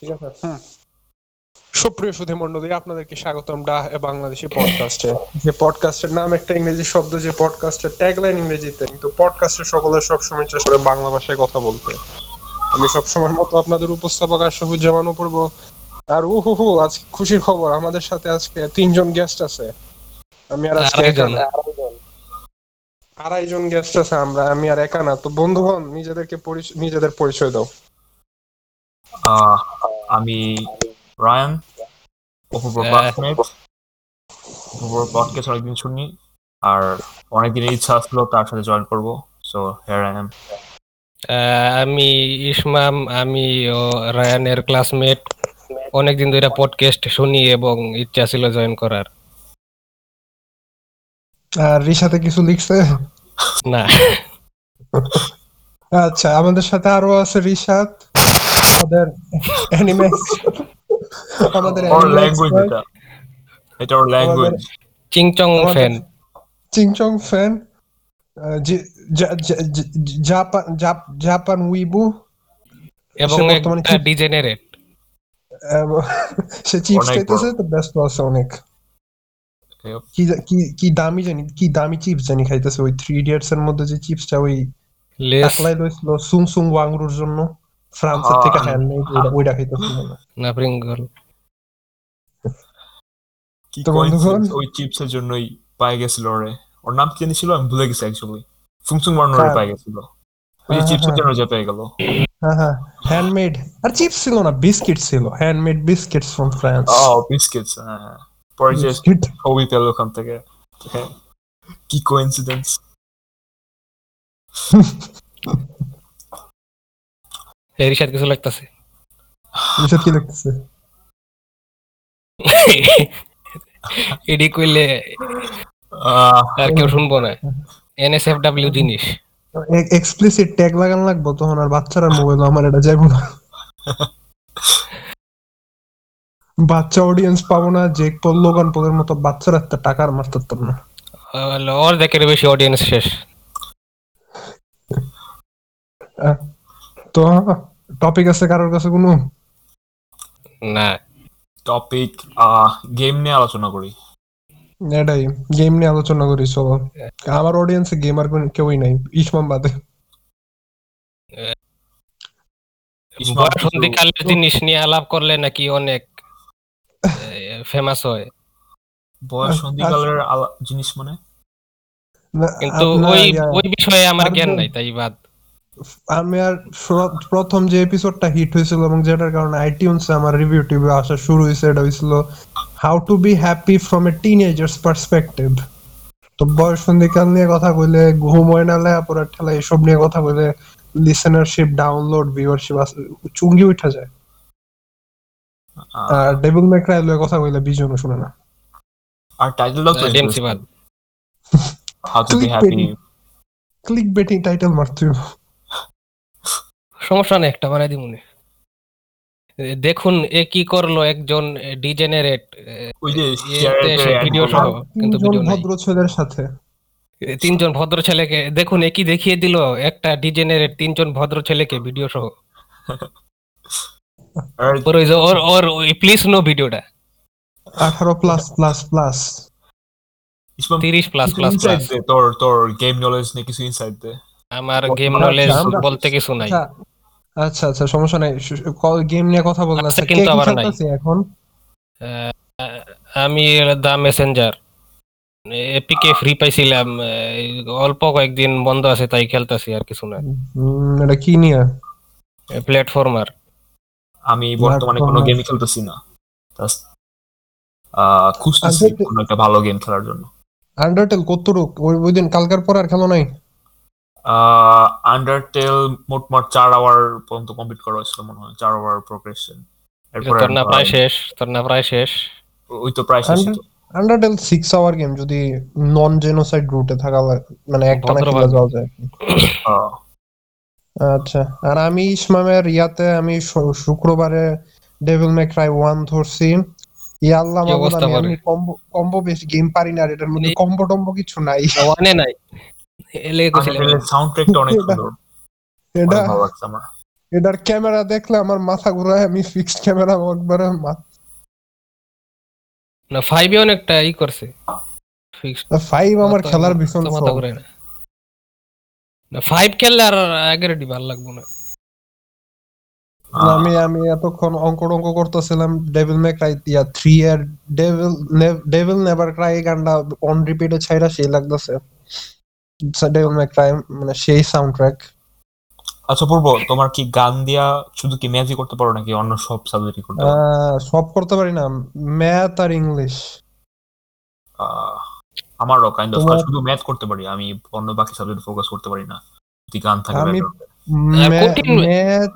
ঠিক আছে। সুপ্রিয় সুধী মন্ডলী আপনাদেরকে স্বাগতম ডা বাংলাদেশি পডকাস্টে যে পডকাস্টের নাম একটা ইংরেজি শব্দ যে পডকাস্টের ট্যাগলাইন ইংরেজিতে কিন্তু পডকাস্টের সকলের সবসময় চেষ্টা করে বাংলা ভাষায় কথা বলতে। আমি সবসময় মতো আপনাদের উপস্থাপক আশরাফুল জামান পড়ব। আর উহু হু আজ খুশির খবর আমাদের সাথে আজকে তিনজন গেস্ট আছে। আমি আর আজকে আড়াইজন। গেস্ট আছে আমরা আমি আর একা না। তো বন্ধুগণ নিজেদেরকে নিজেদের পরিচয় দাও। আমি রায়ান অপূর্ব আহ। ক্লাসমেট অপূর্ব পডকাস্ট অনেকদিন শুনি আর অনেকদিনের ইচ্ছা আসলো তার সাথে জয়েন করব so here I am ah, আমি ইসমাম আমি ও রায়ানের ক্লাসমেট অনেকদিন ধরে পডকাস্ট শুনি এবং ইচ্ছা ছিল জয়েন করার। আর রিসাতে কিছু লিখছে? না। আচ্ছা আমাদের সাথে আরও আছে রিশাদ আমাদের অ্যানিমে আমাদের ল্যাঙ্গুয়েজ এটা. এটা ওর language ching chong fan ching chong fan Japan Japan weeaboo এবং একটা ডিজেনারেট সে চিপস অনেক খাইতেছে তো ব্যস্ত আছে অনেক। কি কি কি দামি জানি কি দামি চিপস জানি খাইতেছে। ওই থ্রি ইডিয়টস এর মধ্যে যে চিপসটা ওই লেস লইছিল সুং সুং ওয়াংরুর জন্য। ফ্রান্সের থেকে হ্যাঁ। হ্যান্ডমেড ওইটা খাইতেছিল না প্রিঙ্গল কি তো বন্ধুগণ- ওই চিপস এর জন্যই পাই গেছিল ওরে। ওর নাম কি ছিল? আমি ভুলে গেছি অ্যাকচুয়ালি ফুংসুং হ্যাঁ। পাই গেছিল। ওই যে হ্যাঁ, চিপস হ্যাঁ। জন্য যে পেয়ে গেল। হ্যাঁ হ্যাঁ। হ্যান্ডমেড আর চিপস ছিল না বিস্কিট ছিল। হ্যান্ডমেড বিস্কিটস ফ্রম ফ্রান্স ও বিস্কিটস হ্যাঁ পরে যে বিস্কিট ছবি পেল ওখান থেকে। হ্যাঁ। কি কোইন্সিডেন্স এরিশাদ কিছু লাগতেছে। এসব কি লাগতেছে? এডি কইলে আর কেউ শুনব না। এনএসএফডব্লিউ জিনিস। এক্সপ্লিসিট ট্যাগ লাগান লাগবো তখন আর বাচ্চারা মোবাইল আমার এটা যাইবো না। বাচ্চা অডিয়েন্স পাবো না যে পল লোগান পলের মতো বাচ্চারা একটা টাকার মারতে না। ওর দেখে বেশি অডিয়েন্স শেষ। তো টপিক আছে কারোর কাছে কোনো? না টপিক গেম নিয়ে আলোচনা করি। এটাই গেম নিয়ে আলোচনা করি চলো। আমার অডিয়েন্সে গেমার কেউই নাই ইসমাম বাদে। ইসমাম জিনিস নিয়ে আলাপ করলে নাকি অনেক ফেমাস হয়। সন্ধিকালের জিনিস মানে? কিন্তু ওই ওই বিষয়ে আমার জ্ঞান নাই তাই বাদ। আমি আর প্রথম যে এপিসোডটা হিট হয়েছিল এবং যেটার কারণে আইটিউনসে আমার রিভিউ টিভি আসা শুরু হয়েছে এটা হয়েছিল how to be happy from a teenagers perspective তো বয়স সন্ধিকাল নিয়ে কথা কইলে ঘুম হয় না লেয়াপড়া ঠেলা এসব নিয়ে কথা কইলে লিসেনারশিপ ডাউনলোড ভিউয়ারশিপ চুঙ্গি উঠা যায়। আর ডেভিল মেক্রাই লয়ে কথা কইলে বিজনও শুনে না। আর টাইটেলটাও তো ডিএমসি বাদ। How to be happy click baiting title মারতে হবে। সমস্যা নেই একটা বানাই দিমুনি দেখুন এ কি করল একজন ডিজেনারেট ওই যে ভিডিও সহ কিন্তু তিনজন ভিডিও নাই। ভদ্র ছেলের সাথে তিনজন ভদ্র ছেলেকে দেখুন এ কি দেখিয়ে দিল একটা ডিজেনারেট তিনজন ভদ্র ছেলেকে ভিডিও সহ ওর ওই যে ওর প্লিজ নো ভিডিওটা আঠারো প্লাস প্লাস প্লাস তিরিশ প্লাস প্লাস প্লাস তোর তোর গেম নলেজ নিয়ে কিছু ইনসাইড দে। আমার গেম আচ্ছা, নলেজ বলতে কিছু নাই। আচ্ছা আচ্ছা আচ্ছা সমস্যা নাই। গেম নিয়ে কথা বলতে আছে আছে কিন্তু আবার নাই। এখন? আমি দা মেসেঞ্জার এপিকে ফ্রি পাইছিলাম। অল্প কয়েকদিন বন্ধ আছে তাই খেলতাছি আর কিছু না উম, এটা কি নিয়ে? প্ল্যাটফর্মার আমি বর্তমানে কোনো Platformer. গেমই খেলতেছি না। খুঁজতেছি আচ্ছা, কোনো একটা ভালো গেম খেলার জন্য। আন্ডারটেল কতটুক? ওই দিন কালকার পর আর খেলো নাই? আন্ডারটেল মোটমাট চার আওয়ার পর্যন্ত কমপ্লিট করা হয়েছিল মনে হয় চার আওয়ার প্রোগ্রেশন এরপর তোর না প্রায় শেষ তোর না প্রায় শেষ। ওই তো প্রায় শেষ আন্ডারটেল সিক্স আওয়ার গেম যদি নন জেনোসাইড রুটে থাকা মানে একটা না। খেলে যাওয়া যায় আচ্ছা আর আমি ইসমামের ইয়াতে আমি শুক্রবারে ডেভিল মে ক্রাই ওয়ান ধরছি। ইয়া মাবুদ, অবস্থা আমি কম্বো কম্বো বেশ গেম পারি না এটার মধ্যে কম্বো টম্বো কিছু নাই। ওয়ানে নাই। অনেক সুন্দর। এটা এটার ক্যামেরা দেখলে আমার মাথা ঘুরায় আমি ফিক্সড ক্যামেরা একবারে না ফাইভে অনেকটা ই করছে। ফিক্সড ফাইভ আমার খেলার ভীষণ মাথা। ঘুরায় না। না ফাইভ খেললে আর আগের ভালো লাগবে না। আমি আমি এতক্ষণ অঙ্ক টঙ্ক করতেছিলাম ডেভিল মে ক্রাই ইয়া থ্রি এর ডেভিল ডেভিল নেভার ক্রাই গানটা অন রিপিটে ছাইরা সেই লাগতেছে। ডেভিল মে ক্রাই মানে সেই সাউন্ড ট্র্যাক আচ্ছা পূর্ব তোমার কি গান দিয়া শুধু কি ম্যাজিক করতে পারো নাকি অন্য সব সাবজেক্টই করতে পারো? সব করতে পারি না। ম্যাথ আর ইংলিশ। আহ, আমারও কাইন্ড অফ শুধু ম্যাথ করতে পারি। আমি অন্য বাকি সাবজেক্ট ফোকাস করতে পারি না। যদি গান থাকে আমি-। কঠিন। ম্যাথ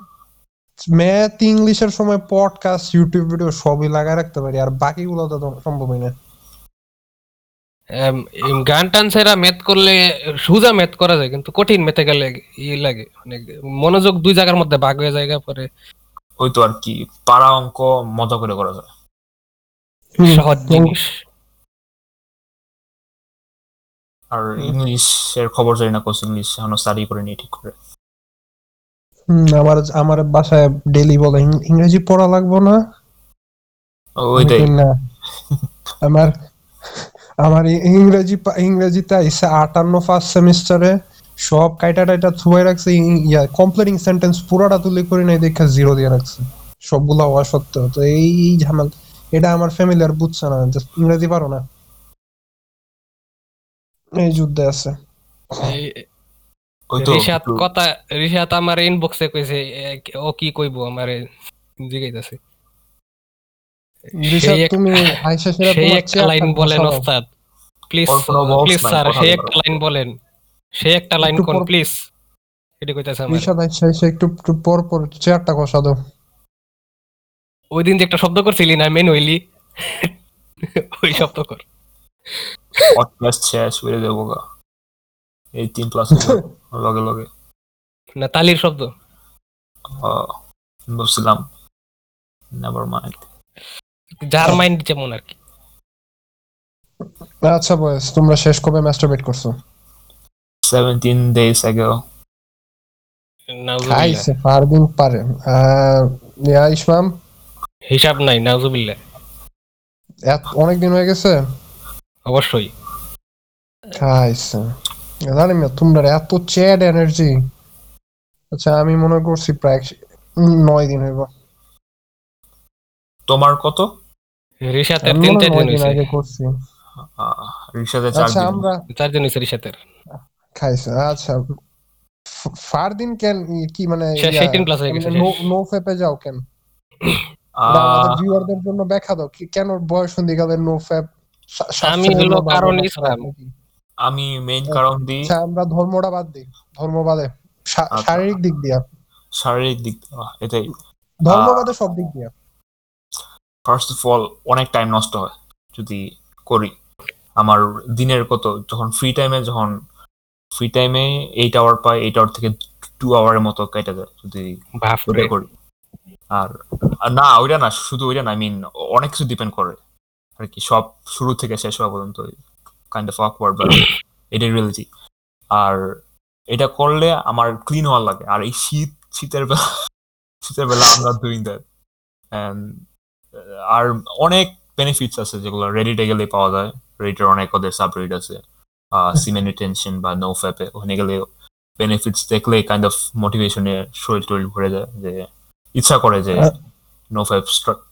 ম্যাথ ইংলিশের সময় পডকাস্ট ইউটিউব ভিডিও সবই লাগায় রাখতে পারি। আর বাকিগুলো তো সম্ভবই না। গান টান সেরা ম্যাথ করলে সোজা ম্যাথ করা যায় কিন্তু কঠিন ম্যাথে গেলে ই লাগে মানে মনোযোগ দুই জায়গার মধ্যে ভাগ হয়ে জায়গা পরে। ওই তো আর কি পাড়া অঙ্ক মজা করে করা যায়। সহজ জিনিস। আর। ইংলিশের খবর জানি না কোচ ইংলিশ এখনও স্টাডি করে নিয়ে ঠিক করে। হুম, আমার আমার বাসায় ডেলি বলে ইংরেজি পড়া লাগবো না? ওইটাই। না। আমার আমার ইংরেজি ইংরেজিতে আইসে আটান্ন ফার্স্ট সেমিস্টারে সব কাইটা টাইটা থুয়ে রাখছে ইয়া কমপ্লিটিং সেন্টেন্স পুরোটা তুলে করে নাই দেখে জিরো দিয়ে রাখছে। সবগুলা হওয়া সত্ত্বেও তো এই ঝামেল এটা আমার ফ্যামিলি আর বুঝছে না ইংরেজি পারো না। এই যুদ্ধে আছে। রিশাদ কথা রিশাদ আমার ইনবক্সে কইছে ও কি কইবো আমারে জিগাইতাছে। তুমি আইসা সেরা সেই একটা লাইন বলেন ওস্তাদ। প্লিজ ওর কোনো box প্লিজ স্যার সেই একটা লাইন বলেন। সেই একটা লাইন কোন প্লিজ এটি কইতাছে আমার। রিশাদ আইসা এসে একটু একটু পর পর চেয়ারটা ঘষা দাও ওই দিন যে একটা শব্দ করছিলি না মেন ওই শব্দ কর। পডকাস্ট শেষ করে দেবো গা। এই তিন ক্লাস লগে লগে। না তালির শব্দ। ভাবছিলাম নেভার মাইন্ড যার মাইন্ড যেমন আর কি। আচ্ছা বয়স তোমরা শেষ কবে মাস্টারবেট করছ? সেভেন্টিন ডেজ অ্যাগো নাউজুবিল্লাহ। খাইছে ফারদিন পারে। ইয়া ইসমাম? হিসাব নাই নাউজুবিল্লাহ। এত- অনেক দিন হয়ে গেছে? অবশ্যই। খাইছে। জানি না তোমরা এত চ্যাড এনার্জি আচ্ছা আমি মনে করছি প্রায় উম, নয় দিন হইব। তোমার কত? রিসাতের আমি তিন চার দিন দিন হয়েছে। আগে করছি। চার আচ্ছা দিন। চার দিন রিসাতের খাইছে আচ্ছা। ফ- ফারদিন কেন কি মানে সে- সেই হয়ে গেছে, নো ফেপে যাও কেন? ভিউয়ারদের জন্য ব্যাখ্যা দাও কেন বয়স নো ফ্যাপ আমি হলো কারণ ইসলাম। আমি মেইন কারণ দিই। আচ্ছা আমরা ধর্মটা বাদ দিই ধর্ম বাদে। শা- আচ্ছা। শারীরিক দিক দিয়া। শারীরিক দিক এটাই। ধর্ম আহ, বাদে সব দিক দিয়া। ফার্স্ট অফ অল অনেক টাইম নষ্ট হয় যদি করি। আমার দিনের কত যখন ফ্রি টাইমে যখন ফ্রি টাইমে এইট আওয়ার পাই এইট আওয়ার থেকে টু আওয়ারের মতো কেটে যায় যদি করি। আর না ওইটা না শুধু ওইটা না আই মিন অনেক কিছু ডিপেন্ড করে। আর কি সব শুরু থেকে শেষ হওয়া পর্যন্ত কাইন্ড অফ অকওয়ার্ড বাট এটাই রিয়েলিটি আর এটা করলে আমার ক্লিন হওয়ার লাগে। আর এই শীত শীতের বেলা শীতের বেলা আমরা ডুইং দ্যাট আর অনেক বেনিফিটস আছে যেগুলো রেডিটে গেলে পাওয়া যায়। রেডিটের অনেক ওদের সাবরেড আছে। সিমেন্ট টেনশন বা নো ফ্যাপে ওখানে গেলে বেনিফিটস দেখলে কাইন্ড অফ মোটিভেশনে শরীর টরীর ভরে যায় যে ইচ্ছা করে যে নো ফ্যাপ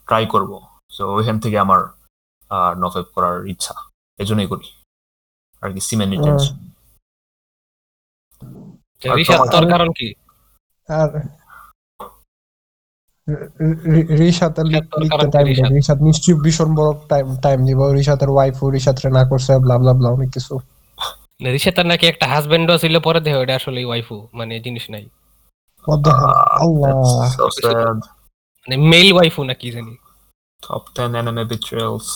ট্রাই করব। সো ওইখান থেকে আমার নো ফ্যাপ করার ইচ্ছা। এজন্যই করি। আর কি সিমেন্ট টেনশন কারণ কি? আর লিখতে টাইম রিশাদ? রিশাদ নিশ্চয়ই ভীষণ বড় টাইম টাইম দিব রিশাতের ওয়াইফ না করছে ব্লা ব্লা ব্লা অনেক কিছু। নাকি একটা হাজবেন্ডও ছিল পরে দেখো এটা আসলে ওয়াইফু মানে জিনিস নাই। আল্লাহ। মানে মেল ওয়াইফু নাকি জানি। Top 10 anime betrayals.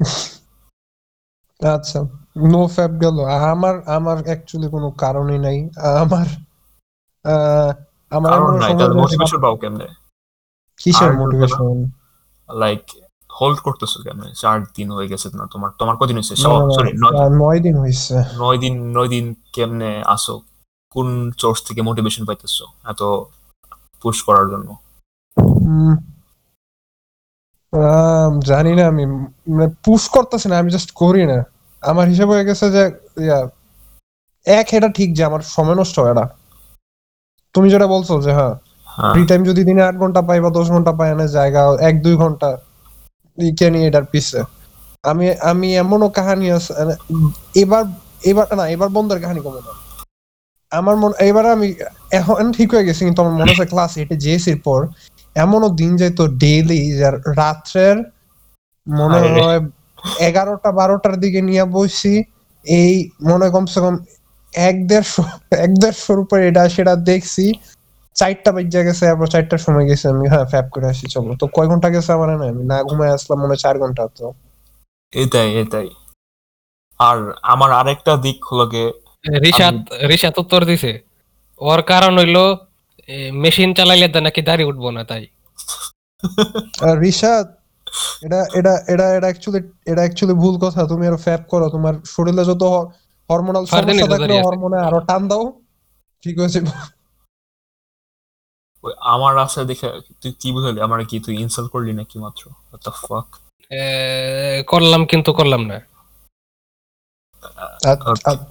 আচ্ছা নো ফ্যাপ গেল। আমার আমার অ্যাকচুয়ালি কোনো কারণই নাই। আমার আহ, আমার মোটিভেশন পাও কেমনে? কিসের মোটিভেশন লাইক হোল্ড করতেছো কেন? চার দিন হয়ে গেছে না তোমার? তোমার কদিন হয়েছে সরি নয় দিন। হয়েছে নয় দিন নয় দিন কেমনে আসো কোন সোর্স থেকে মোটিভেশন পাইতেছো এত পুশ করার জন্য? জানি না আমি মানে পুশ করতেছি না আমি জাস্ট করি না। আমার হিসাব হয়ে গেছে যে ইয়া, এক এটা ঠিক যে আমার সময় নষ্ট হয় না। তুমি যেটা বলছো যে হ্যাঁ ফ্রি টাইম যদি দিনে আট ঘণ্টা পাই বা দশ ঘণ্টা পাই না জায়গা এক দুই ঘণ্টা কেনি এটার পিছে। আমি আমি এমনও কাহানি আছে এবার এবার না এবার বন্ধের কাহিনী কমে না আমার মন এবার আমি এখন ঠিক হয়ে গেছি কিন্তু আমার মনে আছে ক্লাস এইটে জেএসির পর এমনও দিন যেত ডেইলি রাত্রের মনে হয় এগারোটা বারোটার দিকে নিয়ে বসছি এই মনে কমসে কম এক দেড়শো এক দেড়শোর উপরে এটা সেটা দেখছি চারটা বেজে গেছে আবার চারটার সময় গেছে আমি। হ্যাঁ ফ্যাপ করে আসি চলো। তো কয় ঘণ্টা গেছে আমার? না আমি না ঘুমায় আসলাম মনে হয় চার ঘণ্টা তো। এটাই এটাই। আর আমার আরেকটা দিক হলো গিয়ে রিশাদ রিশাদ উত্তর দিছে। ওর কারণ হইল মেশিন চালাইলে তো নাকি দাড়ি উঠবো না তাই। আর রিশাদ এটা এটা এটা এটা অ্যাকচুয়ালি এটা অ্যাকচুয়ালি ভুল কথা। তুমি আরও ফ্যাপ করো তোমার শরীরে যত হরমোনাল সমস্যা থাকলে হরমোনে আরও টান দাও। ঠিক হয়েছে। ওই আমার আছে দেখে তুই কি বুঝলি? আমার কি তুই ইনসাল্ট করলি নাকি মাত্র? What the fuck? করলাম কিন্তু করলাম না।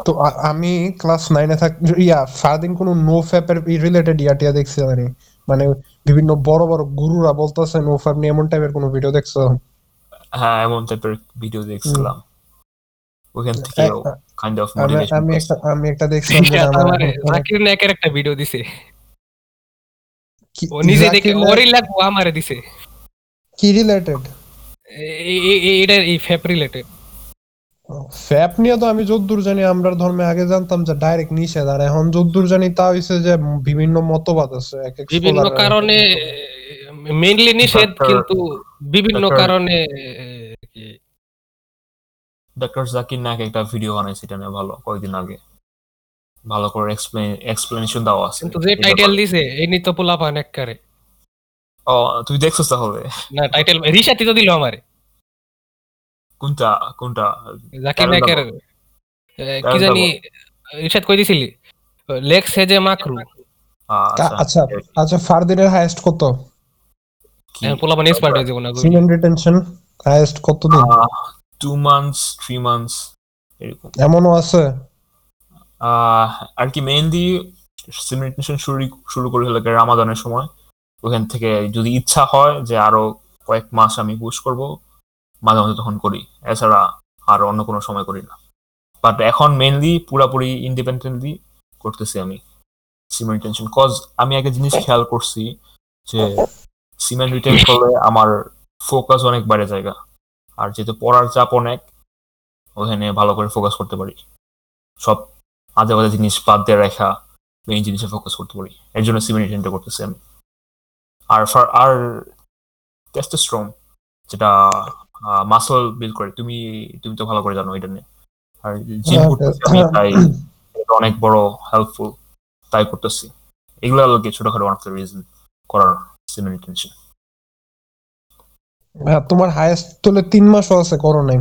তো আমি ক্লাস নাইনে থাক ইয়া সারাদিন কোনো নো ফ্যাপের রিলেটেড ইয়া টিয়া দেখছি মানে মানে বিভিন্ন বড় বড় গুরুরা বলতেছে নো ফ্যাপ নিয়ে এমন টাইপের কোনো ভিডিও দেখছ? হ্যাঁ এমন টাইপের ভিডিও দেখছিলাম। ওখান থেকে কাইন্ড অফ আমি মোটিভেশন আমি একটা আমি একটা দেখছিলাম আমার জাকির একটা ভিডিও দিছে। ও নিজে দেখে জাকির নায়েক ওরই আমারে দিছে। কি রিলেটেড এ- এ- এ- এটা এই ফ্যাপ রিলেটেড ফ্যাপ নিয়ে তো আমি যদ্দূর জানি আমরা ধর্মে আগে জানতাম যে ডাইরেক্ট নিষেধ আর এখন যদ্দূর জানি তা হইছে যে বিভিন্ন মতবাদ আছে এক এক বিভিন্ন কারণে মেইনলি নিষেধ কিন্তু বিভিন্ন কারণে ডক্টর জাকির নায়ক একটা ভিডিও বানাইছে এটা নিয়ে ভালো কয়েকদিন আগে। ভালো করে এক্সপ্লেন এক্সপ্লেনেশন দেওয়া আছে। কিন্তু যে টাইটেল দিছে এই নিত পোলা পান এককারে। ও তুই দেখছিস তাহলে? না টাইটেল রিশাতি তো দিল আমারে। কোনটা কোনটা? জাকির নায়কের কি জানি রিশাদ কই দিছিলি? লেক্স হেজে মাকরু আহ, আচ্ছা আচ্ছা ফারদিনের হাইয়েস্ট কত? কি এখন পোলা পান এক্সপার্ট হয়ে যাব না সিমেন্ট রিটেনশন হাইয়েস্ট কত দিন টু মান্থস থ্রি মান্থস এরকম। এমনও আছে? আর কি মেইনলি সিমিটেশন শুরু শুরু করে গিয়ে রামাদানের সময়। ওখান থেকে যদি ইচ্ছা হয় যে আরও কয়েক মাস আমি পুশ করব, মাঝে মাঝে তখন করি। এছাড়া আর অন্য কোনো সময় করি না। বাট এখন মেনলি পুরাপুরি ইন্ডিপেন্ডেন্টলি করতেছি আমি সিমেন্ট টেনশন কজ আমি একটা জিনিস খেয়াল করছি যে সিমেন্ট রিটেন করলে আমার ফোকাস অনেক বাইরে জায়গা। আর যেহেতু পড়ার চাপ অনেক, ওখানে ভালো করে ফোকাস করতে পারি। সব আজে বাজে জিনিস বাদ দিয়ে রাখা মেইন জিনিসে ফোকাস করতে পারি। এর জন্য সিমিনেশনটা করতেছি আমি। আর ফর আর টেস্টোস্টেরন যেটা মাসল বিল্ড করে তুমি তুমি তো ভালো করে জানো এটা নিয়ে। আর জিম হ্যাঁ, করতেছি আমি তাই অনেক বড় হেল্পফুল তাই করতেছি। এগুলো হলো কি ছোটখাটো দ্য রিজন করার সিমিনেশন হ্যাঁ তোমার হাইয়েস্ট তোলে তিন মাসও আছে করো নাই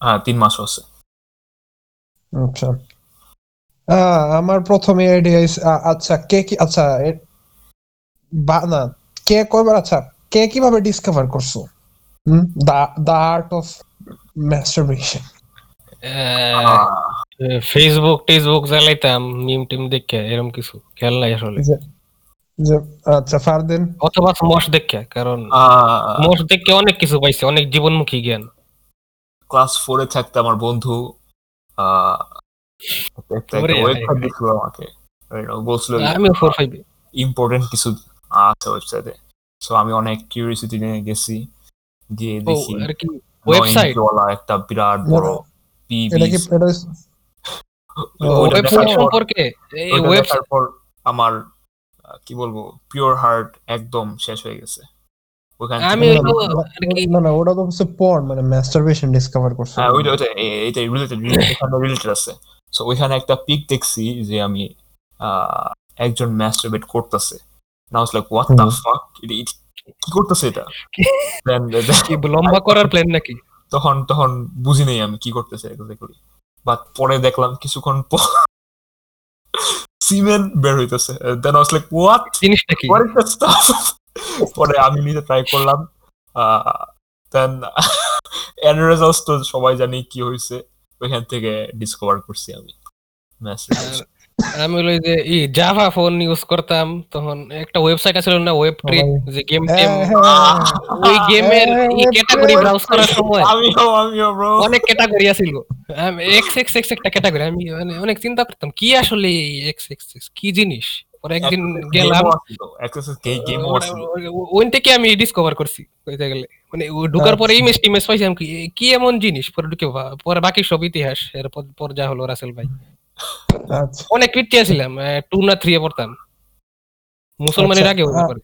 হ্যাঁ তিন মাস আছে। আচ্ছা। আমার প্রথমে আইডিয়া আচ্ছা কে কি আচ্ছা বা- না কে কয়বার আচ্ছা কে কীভাবে ডিসকভার করছ? The art of masturbation Facebook টেসবুক চালাইতাম মিম টিম দেখে এরকম কিছু খেয়াল নাই আসলে। আচ্ছা ফারদিন। অথবা মশ দেখে কারণ মশ দেখে অনেক কিছু পাইছে অনেক জীবনমুখী জ্ঞান। ক্লাস ফোরে থাকতে আমার বন্ধু আহ, ফোর ফাইভ ইম্পর্টেন্ট কিছু আছে ওয়েবসাইটে সো আমি অনেক কিউরিয়াসিটি নিয়ে গেছি গিয়ে দেখি। ওয়েবসাইট ওয়ালা একটা বিরাট বড় ওয়েবসাইট সম্পর্কে? এই ওয়েবসাইট পর আমার কি বলব পিওর হার্ট একদম শেষ হয়ে গেছে। আমি না, ওটা তো হচ্ছে পর্ন মানে ম্যাস্টারবেশন ডিসকভার করছ। হ্যাঁ ওইটা রিলেটেড রিলেটেড আছে। সো ওইখানে একটা পিক দেখছি যে আমি একজন ম্যাস্টারবেট করতেছে। না was like what the fuck কি করতেছে এটা? লম্বা করার প্ল্যান নাকি? তখন তখন বুঝি নেই আমি কি করতেছে এক্স্যাক্টলি বাট পরে দেখলাম কিছুক্ষণ পর সিমেন বের হইতেছে। দেন ওয়াজ লাইক হোয়াট জিনিসটা কি? পরে আমি নিজে ট্রাই করলাম। দেন এন্ড রেজাল্টস তো সবাই জানি কি হয়েছে ওইখান থেকে ডিসকভার করছি আমি আমি এই যে ই জাভা ফোন ইউজ করতাম তখন একটা ওয়েবসাইট আছিল না ওয়েব ট্রিক যে গেম টেম হ্যাঁ, ওই গেমের ই ক্যাটাগরি ব্রাউজ করার সময় আমিও আমিও ব্রো অনেক ক্যাটাগরি আছিল। এক্স এক্স এক্স একটা ক্যাটাগরি আমি মানে অনেক চিন্তা করতাম কি আসলে এক্স এক্স এক্স কি জিনিস? পরে একদিন গেলাম। ওইন থেকে আমি ডিসকভার করছি কইতে গেলে। মানে ও ঢুকার পরে ইমেজ টিমেজ পাইছি আমি কি এমন জিনিস? পরে ঢুকে পরে বাকি সব ইতিহাস এরপর পর যা হলো রাসেল ভাই। আচ্ছা। অনেক কৃত্রিয়া ছিলাম টু না থ্রি এ পড়তাম। মুসলমানের আগে আহ, ব্যাপারে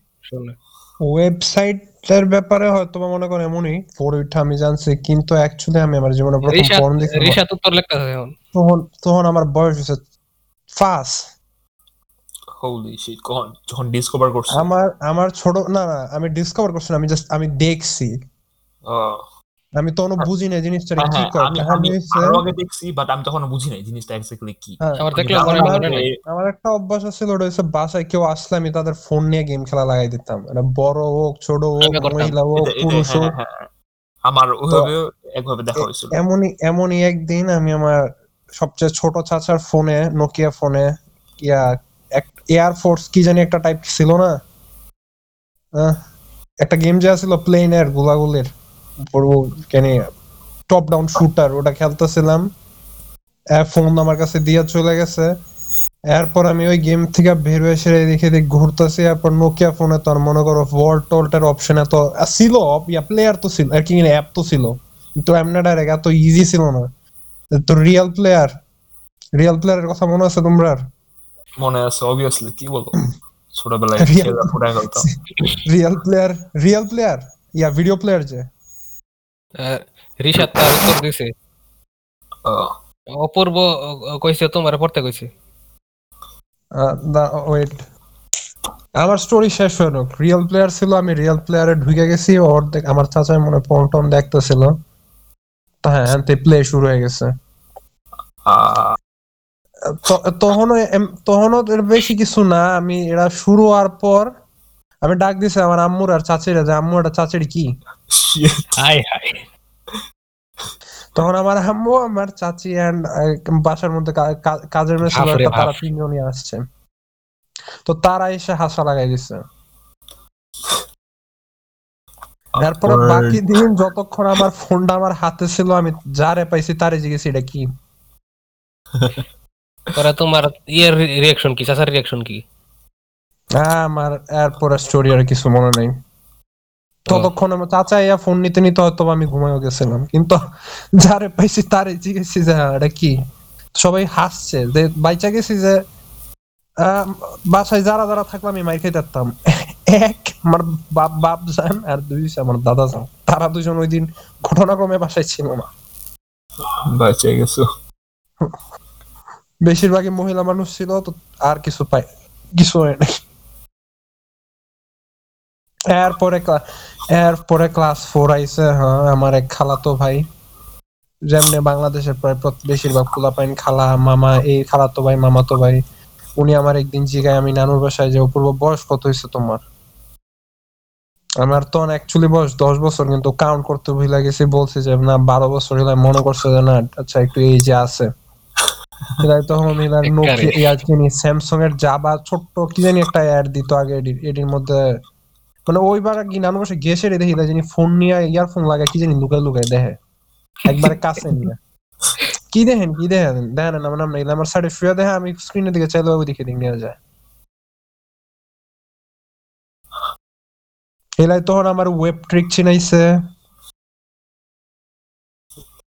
ব্যাপারে হয়তো বা মনে করেন এমনই পরে উঠে আমি জানছি কিন্তু অ্যাকচুয়ালি আমি আমার জীবনে প্রথম উত্তর লেখতেছে তখন তখন আমার বয়স হচ্ছে ফার্স্ট হোলি শিট কখন যখন ডিসকভার করছি? আমার আমার ছোট না না আমি ডিসকভার করছি না, আমি জাস্ট আমি দেখছি। আমি তখন বুঝি না জিনিসটা হ্যাঁ, কি হ্যাঁ, আমি আরও আগে দেখছি বাট আমি তখন বুঝি নাই জিনিসটা এক্স্যাক্টলি কি। হ্যাঁ, আবার আমি দেখলে মনে না মনে আমার একটা অভ্যাস ছিল ওটা হচ্ছে বাসায় কেউ আসলে আমি তাদের ফোন নিয়ে গেম খেলা লাগাই দিতাম। এটা বড় হোক ছোট হোক মহিলা হোক পুরুষ হ্যাঁ, হোক। হ্যাঁ, হ্যাঁ। আমার ওইভাবে একভাবে দেখা হয়েছিল। এমনই এমনই একদিন আমি আমার সবচেয়ে ছোট চাচার ফোনে নোকিয়া ফোনে ইয়া এয়ার ফোর্স কি জানি একটা টাইপ ছিল না? একটা গেম যে ছিল প্লেন এর গোলাগুলির কেন টপ ডাউন শুটার ওটা খেলতেছিলাম। ফোন আমার কাছে দিয়ে চলে গেছে। এরপর আমি ওই গেম থেকে বের হয়ে এসে দেখে দেখ ঘুরতেছি। এরপর নোকিয়া ফোনে তো আর মনে করো ওয়ার্ল্ড টল্টের অপশন এত ছিল, ইয়া প্লেয়ার তো ছিল, আর কি অ্যাপ তো ছিল। কিন্তু এমনি ডাইরেক্ট এত ইজি ছিল না। তো রিয়েল প্লেয়ার রিয়েল প্লেয়ারের কথা মনে আছে তোমরা মনে আছে অবভিয়াসলি কি বলব? ছোটবেলায় খেলা ফুটাই গেলতাম রিয়েল প্লেয়ার রিয়েল প্লেয়ার ইয়া ভিডিও প্লেয়ার যে। আহ, রিশাদ তার উত্তর দিছে। অপূর্ব কইছে তোমার পড়তে কইছে। ওয়েট আমার স্টোরি শেষ হয়ে হোক রিয়েল প্লেয়ার ছিল আমি রিয়েল প্লেয়ারে ঢুকে গেছি। ওর দেখ আমার চাচা মনে পন টন দেখতেছিল। তা হ্যাঁ প্লে শুরু হয়ে গেছে। তখনও এম- তখনও বেশি কিছু না। আমি এরা শুরু হওয়ার পর আমি ডাক দিছি আমার আম্মুর আর চাচিরা যে আম্মু এটা চাচির কি? হাই হাই তখন আমার আম্মু আমার চাচি এন্ড বাসার মধ্যে কাজের মেয়ে ছিল তারা তিনজনই আসছে। তো তারা এসে হাসা লাগাই দিচ্ছে তারপরে বাকি দিন যতক্ষণ আমার ফোনটা আমার হাতে ছিল আমি যারে পাইছি তারে জিজ্ঞেস এটা কি? পরে তোমার ইয়ের রিয়াকশন কি চাচার রিয়াকশন কি আমার এরপরে স্টোরি আর কিছু মনে নেই। ততক্ষণ আমার চাচা ইয়া ফোন নিতে নিতে হয়তো আমি ঘুমাইও গেছিলাম। কিন্তু যারে পাইছি তারে জিজ্ঞেসি যে হ্যাঁ, এটা কি? সবাই হাসছে যে বাইচা গেছি যে বাসায় যারা যারা থাকলে আমি খাইতে পারতাম। এক আমার বাপ বাপ যান আর দুই আমার দাদা যান। তারা দুজন ওই দিন ঘটনাক্রমে বাসায় ছিল না। বাঁচে গেছো। বেশিরভাগই মহিলা মানুষ ছিল, তো আর কিছু পাই কিছু হয় নাই। এরপরে এরপরে ক্লাস ফোর আইছে হ্যাঁ আমার এক খালাতো ভাই। যেমনি বাংলাদেশের প্রায় বেশিরভাগ পোলাপাইন খালা, মামা, এই খালাতো ভাই, মামাতো ভাই, উনি আমার একদিন জিগায় আমি নানুর বাসায় যে অপূর্ব বয়স কত হয়েছে তোমার? আমার তো অ্যাকচুয়ালি বয়স দশ বছর, কিন্তু কাউন্ট করতে ভুলে গেছি, বলছি যে না, বারো বছর হলে মনে করছে যে না আচ্ছা একটু এই যে আছে। এটাই তখন এনার নোকিয়া ইয়ার জানি স্যামসাং এর জাবা ছোট্ট কি জানি একটা অ্যাড দিত আগে এডির- এটির মধ্যে। মানে ওইবার কি নানু বসে গেছে রে দেখি জানি ফোন নিয়ে ইয়ারফোন লাগায় কি জানি লুকায় লুকায় দেখে। একবারে কাছে নিয়ে। কি দেখেন কি দেখেন? দেখেন না মানে আমরা আমার সাইডে শুয়ে দেখে আমি স্ক্রিনের দিকে চাইলে ওই দিকে নিয়ে যায়। এলাই তখন আমার ওয়েব ট্রিক চিনাইছে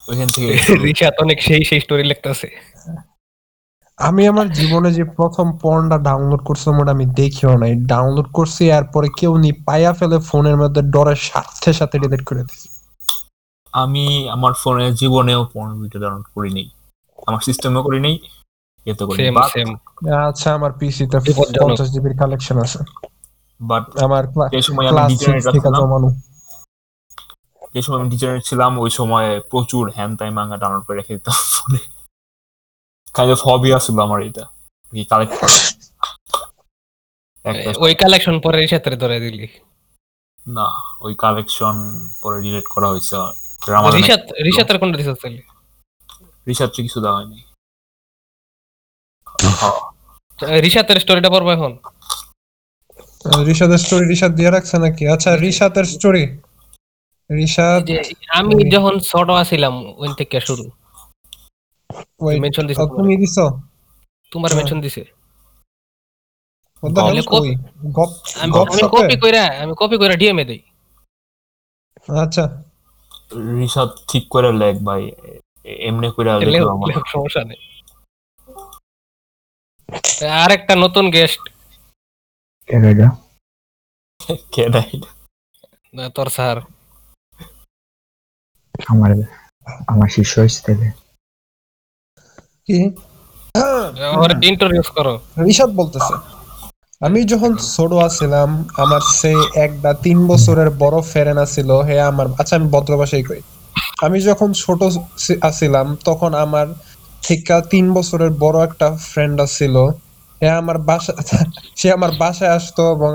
ওইখান থেকে রিশাদ অনেক সেই সেই স্টোরি লিখতেছে। আমি আমার জীবনে যে প্রথম পর্নটা ডাউনলোড করছিলাম ওটা আমি দেখিও নাই। ডাউনলোড করছি এরপরে কেউ নি পায়া ফেলে ফোনের মধ্যে ডরের সাথে সাথে ডিলিট করে দিছি। আমি আমার ফোনে জীবনেও পর্ন ভিডিও ডাউনলোড করি নেই আমার সিস্টেমও করি নেই এতে করি আচ্ছা আমার পিসিতে বিপজ্জনক। পঞ্চাশ জিবির কালেকশন আছে। বাট আমার যে সময় আমি থেকে ছিলাম যে সময় আমি ডিজেনারেট ছিলাম ওই সময় প্রচুর হ্যান টাইম মাঙ্গা ডাউনলোড করে রেখে দিতাম ফোনে। কাইন্ড অফ হবি আসছিল আমার এটা। কি কালেক্ট ওই কালেকশন পরে এই সাথে ধরে দিলি। না ওই কালেকশন পরে ডিলিট করা হয়েছে। রিশাত রিশাতের কোনটা দিছিস তাহলে রিসার্চে কিছু দেওয়া হয়নি। হ্যাঁ, রিশাতের স্টোরিটা পড়ব এখন? রিশাদের স্টোরি রিশাদ দিয়ে রাখছে নাকি? আচ্ছা রিশাতের স্টোরি রিশাদ আমি যখন ছোট আছিলাম ওই থেকে শুরু। মেনশন দিছে তুমি দিছো তোমার। মেনশন দিছে। আমি? কপি কইরা আমি কপি কইরা ডিএমএ দেই। আচ্ছা। রিসার্চ ঠিক করে লেখ ভাই। এ- এমনি লেও- আমার সমস্যা নেই। আরেকটা নতুন গেস্ট কেডা কে দেয় তোর স্যার। আমার আমার শিষ্য হিসেবে কি? ইন্ট্রোডিউস করো। ঋষাদ বলতেছে আমি যখন ছোট আছিলাম আমার সে একটা তিন বছরের বড় ফেরেনা ছিল হে আমার আচ্ছা আমি কই। আমি যখন ছোট আছিলাম তখন আমার থেকে তিন বছরের বড় একটা ফ্রেন্ড ছিল হে আমার বাসা সে আমার বাসায় আসতো এবং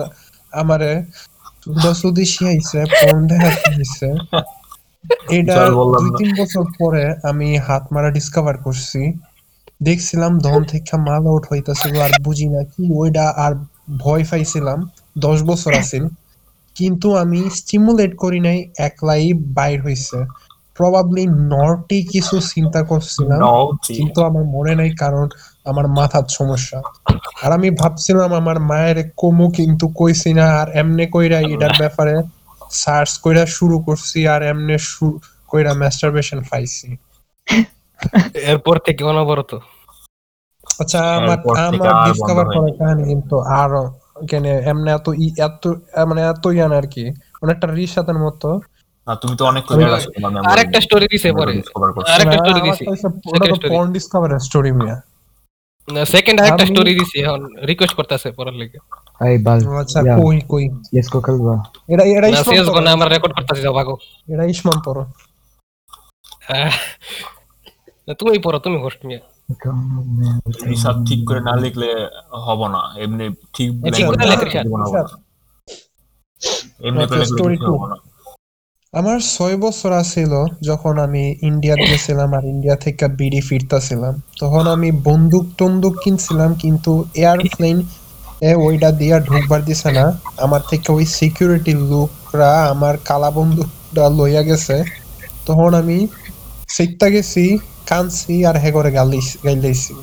আমারে সুদাসুদি শিয়াইছে ফোন দেখাতে দিছে এটা দুই তিন বছর পরে আমি হাত মারা ডিসকভার করছি। দেখছিলাম ধন থেকে মাল আউট হইতাছিল আর বুঝি না কি ওইটা আর ভয় পাইছিলাম। দশ বছর আছিল। কিন্তু আমি স্টিমুলেট করি নাই একলাই বাইর হইছে। প্রবাবলি নর্টি কিছু চিন্তা করছিলাম কিন্তু আমার মনে নাই কারণ আমার মাথার সমস্যা। আর আমি ভাবছিলাম আমার মায়ের কমু কিন্তু কইছি না। আর এমনে কইরা এটার ব্যাপারে সার্চ কইরা শুরু করছি আর এমনে কইরা মাস্টারবেশন পাইছি। এরপর থেকে অনবরত। আচ্ছা আমার আমার ডিসকভার। করার কাহিনী কিন্তু আর কেন এমনি এত এত মানে এত ইয়ান আর কি। অনেকটা রিসাতের মতো। তুমি তো অনেক memory আরেকটা স্টোরি দিছে পরে। আরেকটা স্টোরি দিছি। ওটা তো পর্ন ডিসকভারের স্টোরি মিয়া। সেকেন্ড আরেকটা স্টোরি দিছি এখন রিকোয়েস্ট করতেছে পড়ার লিগে। এই বাল আচ্ছা কই কই? CS:GO খেলবা। এটা এটা না ইসমাম না আমরা রেকর্ড করতেছি যাও ভাগো। এটা ইসমাম পড়ো তুমি পড়ো তুমি হোস্ট মিয়া রিসার্চ ঠিক করে না লিখলে হব না এমনি ঠিক আচ্ছা, ঠিক করে এমনি লিখলে story কিছু two. হব না। আমার ছয় বছর আছিল যখন আমি ইন্ডিয়া গেছিলাম আর ইন্ডিয়া থেকে বিডি ফিরতাছিলাম। তখন আমি বন্দুক টন্দুক কিনছিলাম কিন্তু এয়ারপ্লেন এ ওইটা দিয়া ঢুকবার দিছে না। আমার থেকে ওই সিকিউরিটি লোকরা আমার কালা বন্দুকটা লইয়া গেছে। তখন আমি সিটটা গেছি কানছি আর হে করে গালি গাইলাইছি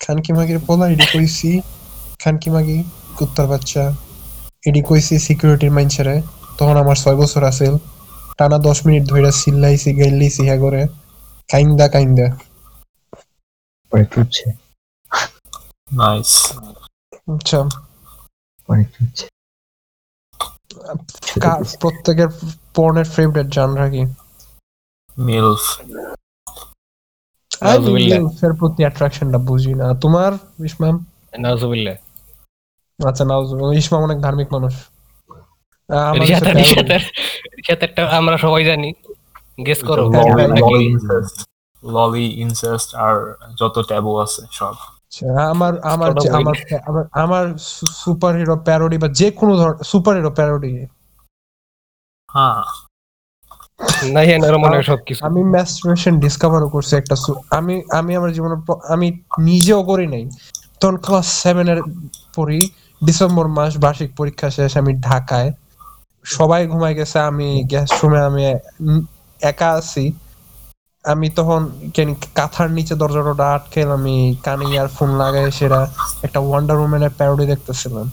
খানকি মাগির পোলা এডি কইছি খানকি মাগি কুত্তার বাচ্চা এডি কইছি সিকিউরিটির মাইনছারে তখন আমার ছয় বছর আছিল টানা দশ মিনিট ধরে চিল্লাইছি গাইলাইছি হ্যাঁ করে কাইন্দা কাইন্দা। পরে চুচ্ছে নাইস আচ্ছা। পরে প্রত্যেকের পর্নের ফেভারিট জানরা কি? মিলফ আমি নাউজুবিল্লাহ। মিলফের প্রতি অ্যাট্রাকশনটা বুঝি না। তোমার ইসমাম? নাউজুবিল্লাহ আচ্ছা নাউজ ইসমাম অনেক ধার্মিক মানুষ। আমার সবাই জানি। গেস করো। ললি ইনসেস্ট আর যত ট্যাবু আছে সব। আচ্ছা, আমার। আমার আমার- আমার সুপার হিরো প্যারোডি বা যে কোনো ধরনের সুপার হিরো প্যারোডি হ্যাঁ। এর মনে হয় সবকিছু। আমি ম্যাস্ট্রেশন ডিসকভারও করছি একটা আমি আমি আমার জীবনে আমি নিজেও করি নাই। তখন ক্লাস সেভেন এর পড়ি ডিসেম্বর মাস বার্ষিক পরীক্ষা শেষ আমি ঢাকায়। সবাই ঘুমাই গেছে আমি গেস্ট রুমে আমি একা আছি। আমি তখন কেন কাঁথার নিচে দরজাটা আটকে আমি কানে ইয়ারফোন লাগাই সেটা একটা ওয়ান্ডার উম্যানের প্যারোডি দেখতেছিলাম।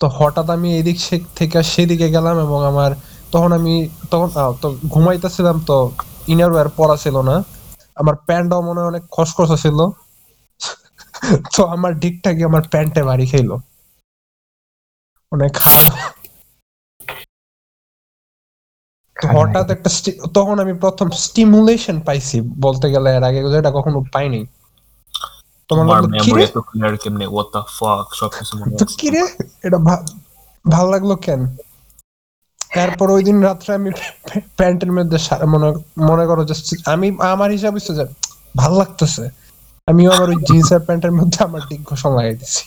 তো হঠাৎ আমি এদিক থেকে সেদিকে গেলাম এবং আমার তখন আমি তখন তো ঘুমাইতেছিলাম তো ইনার ওয়্যার পরা ছিল না। আমার প্যান্টও মনে হয় অনেক খসখসা ছিল তো আমার ডিকটা গিয়ে আমার প্যান্টে বাড়ি খাইলো। অনেক হঠাৎ একটা তখন আমি প্রথম স্টিমুলেশন পাইছি বলতে গেলে এর আগে যেটা কখনো পাইনি। তোমার কি রে এটা ভালো লাগল কেন? তারপর ওই দিন রাত্রে আমি প্যান্টের মধ্যে মনে করো যে আমি, আমার হিসাব যে ভালো লাগতেছে। আমিও আমার ওই জিন্সের প্যান্টের মধ্যে আমার ঘোষণ লাগাই দিছি।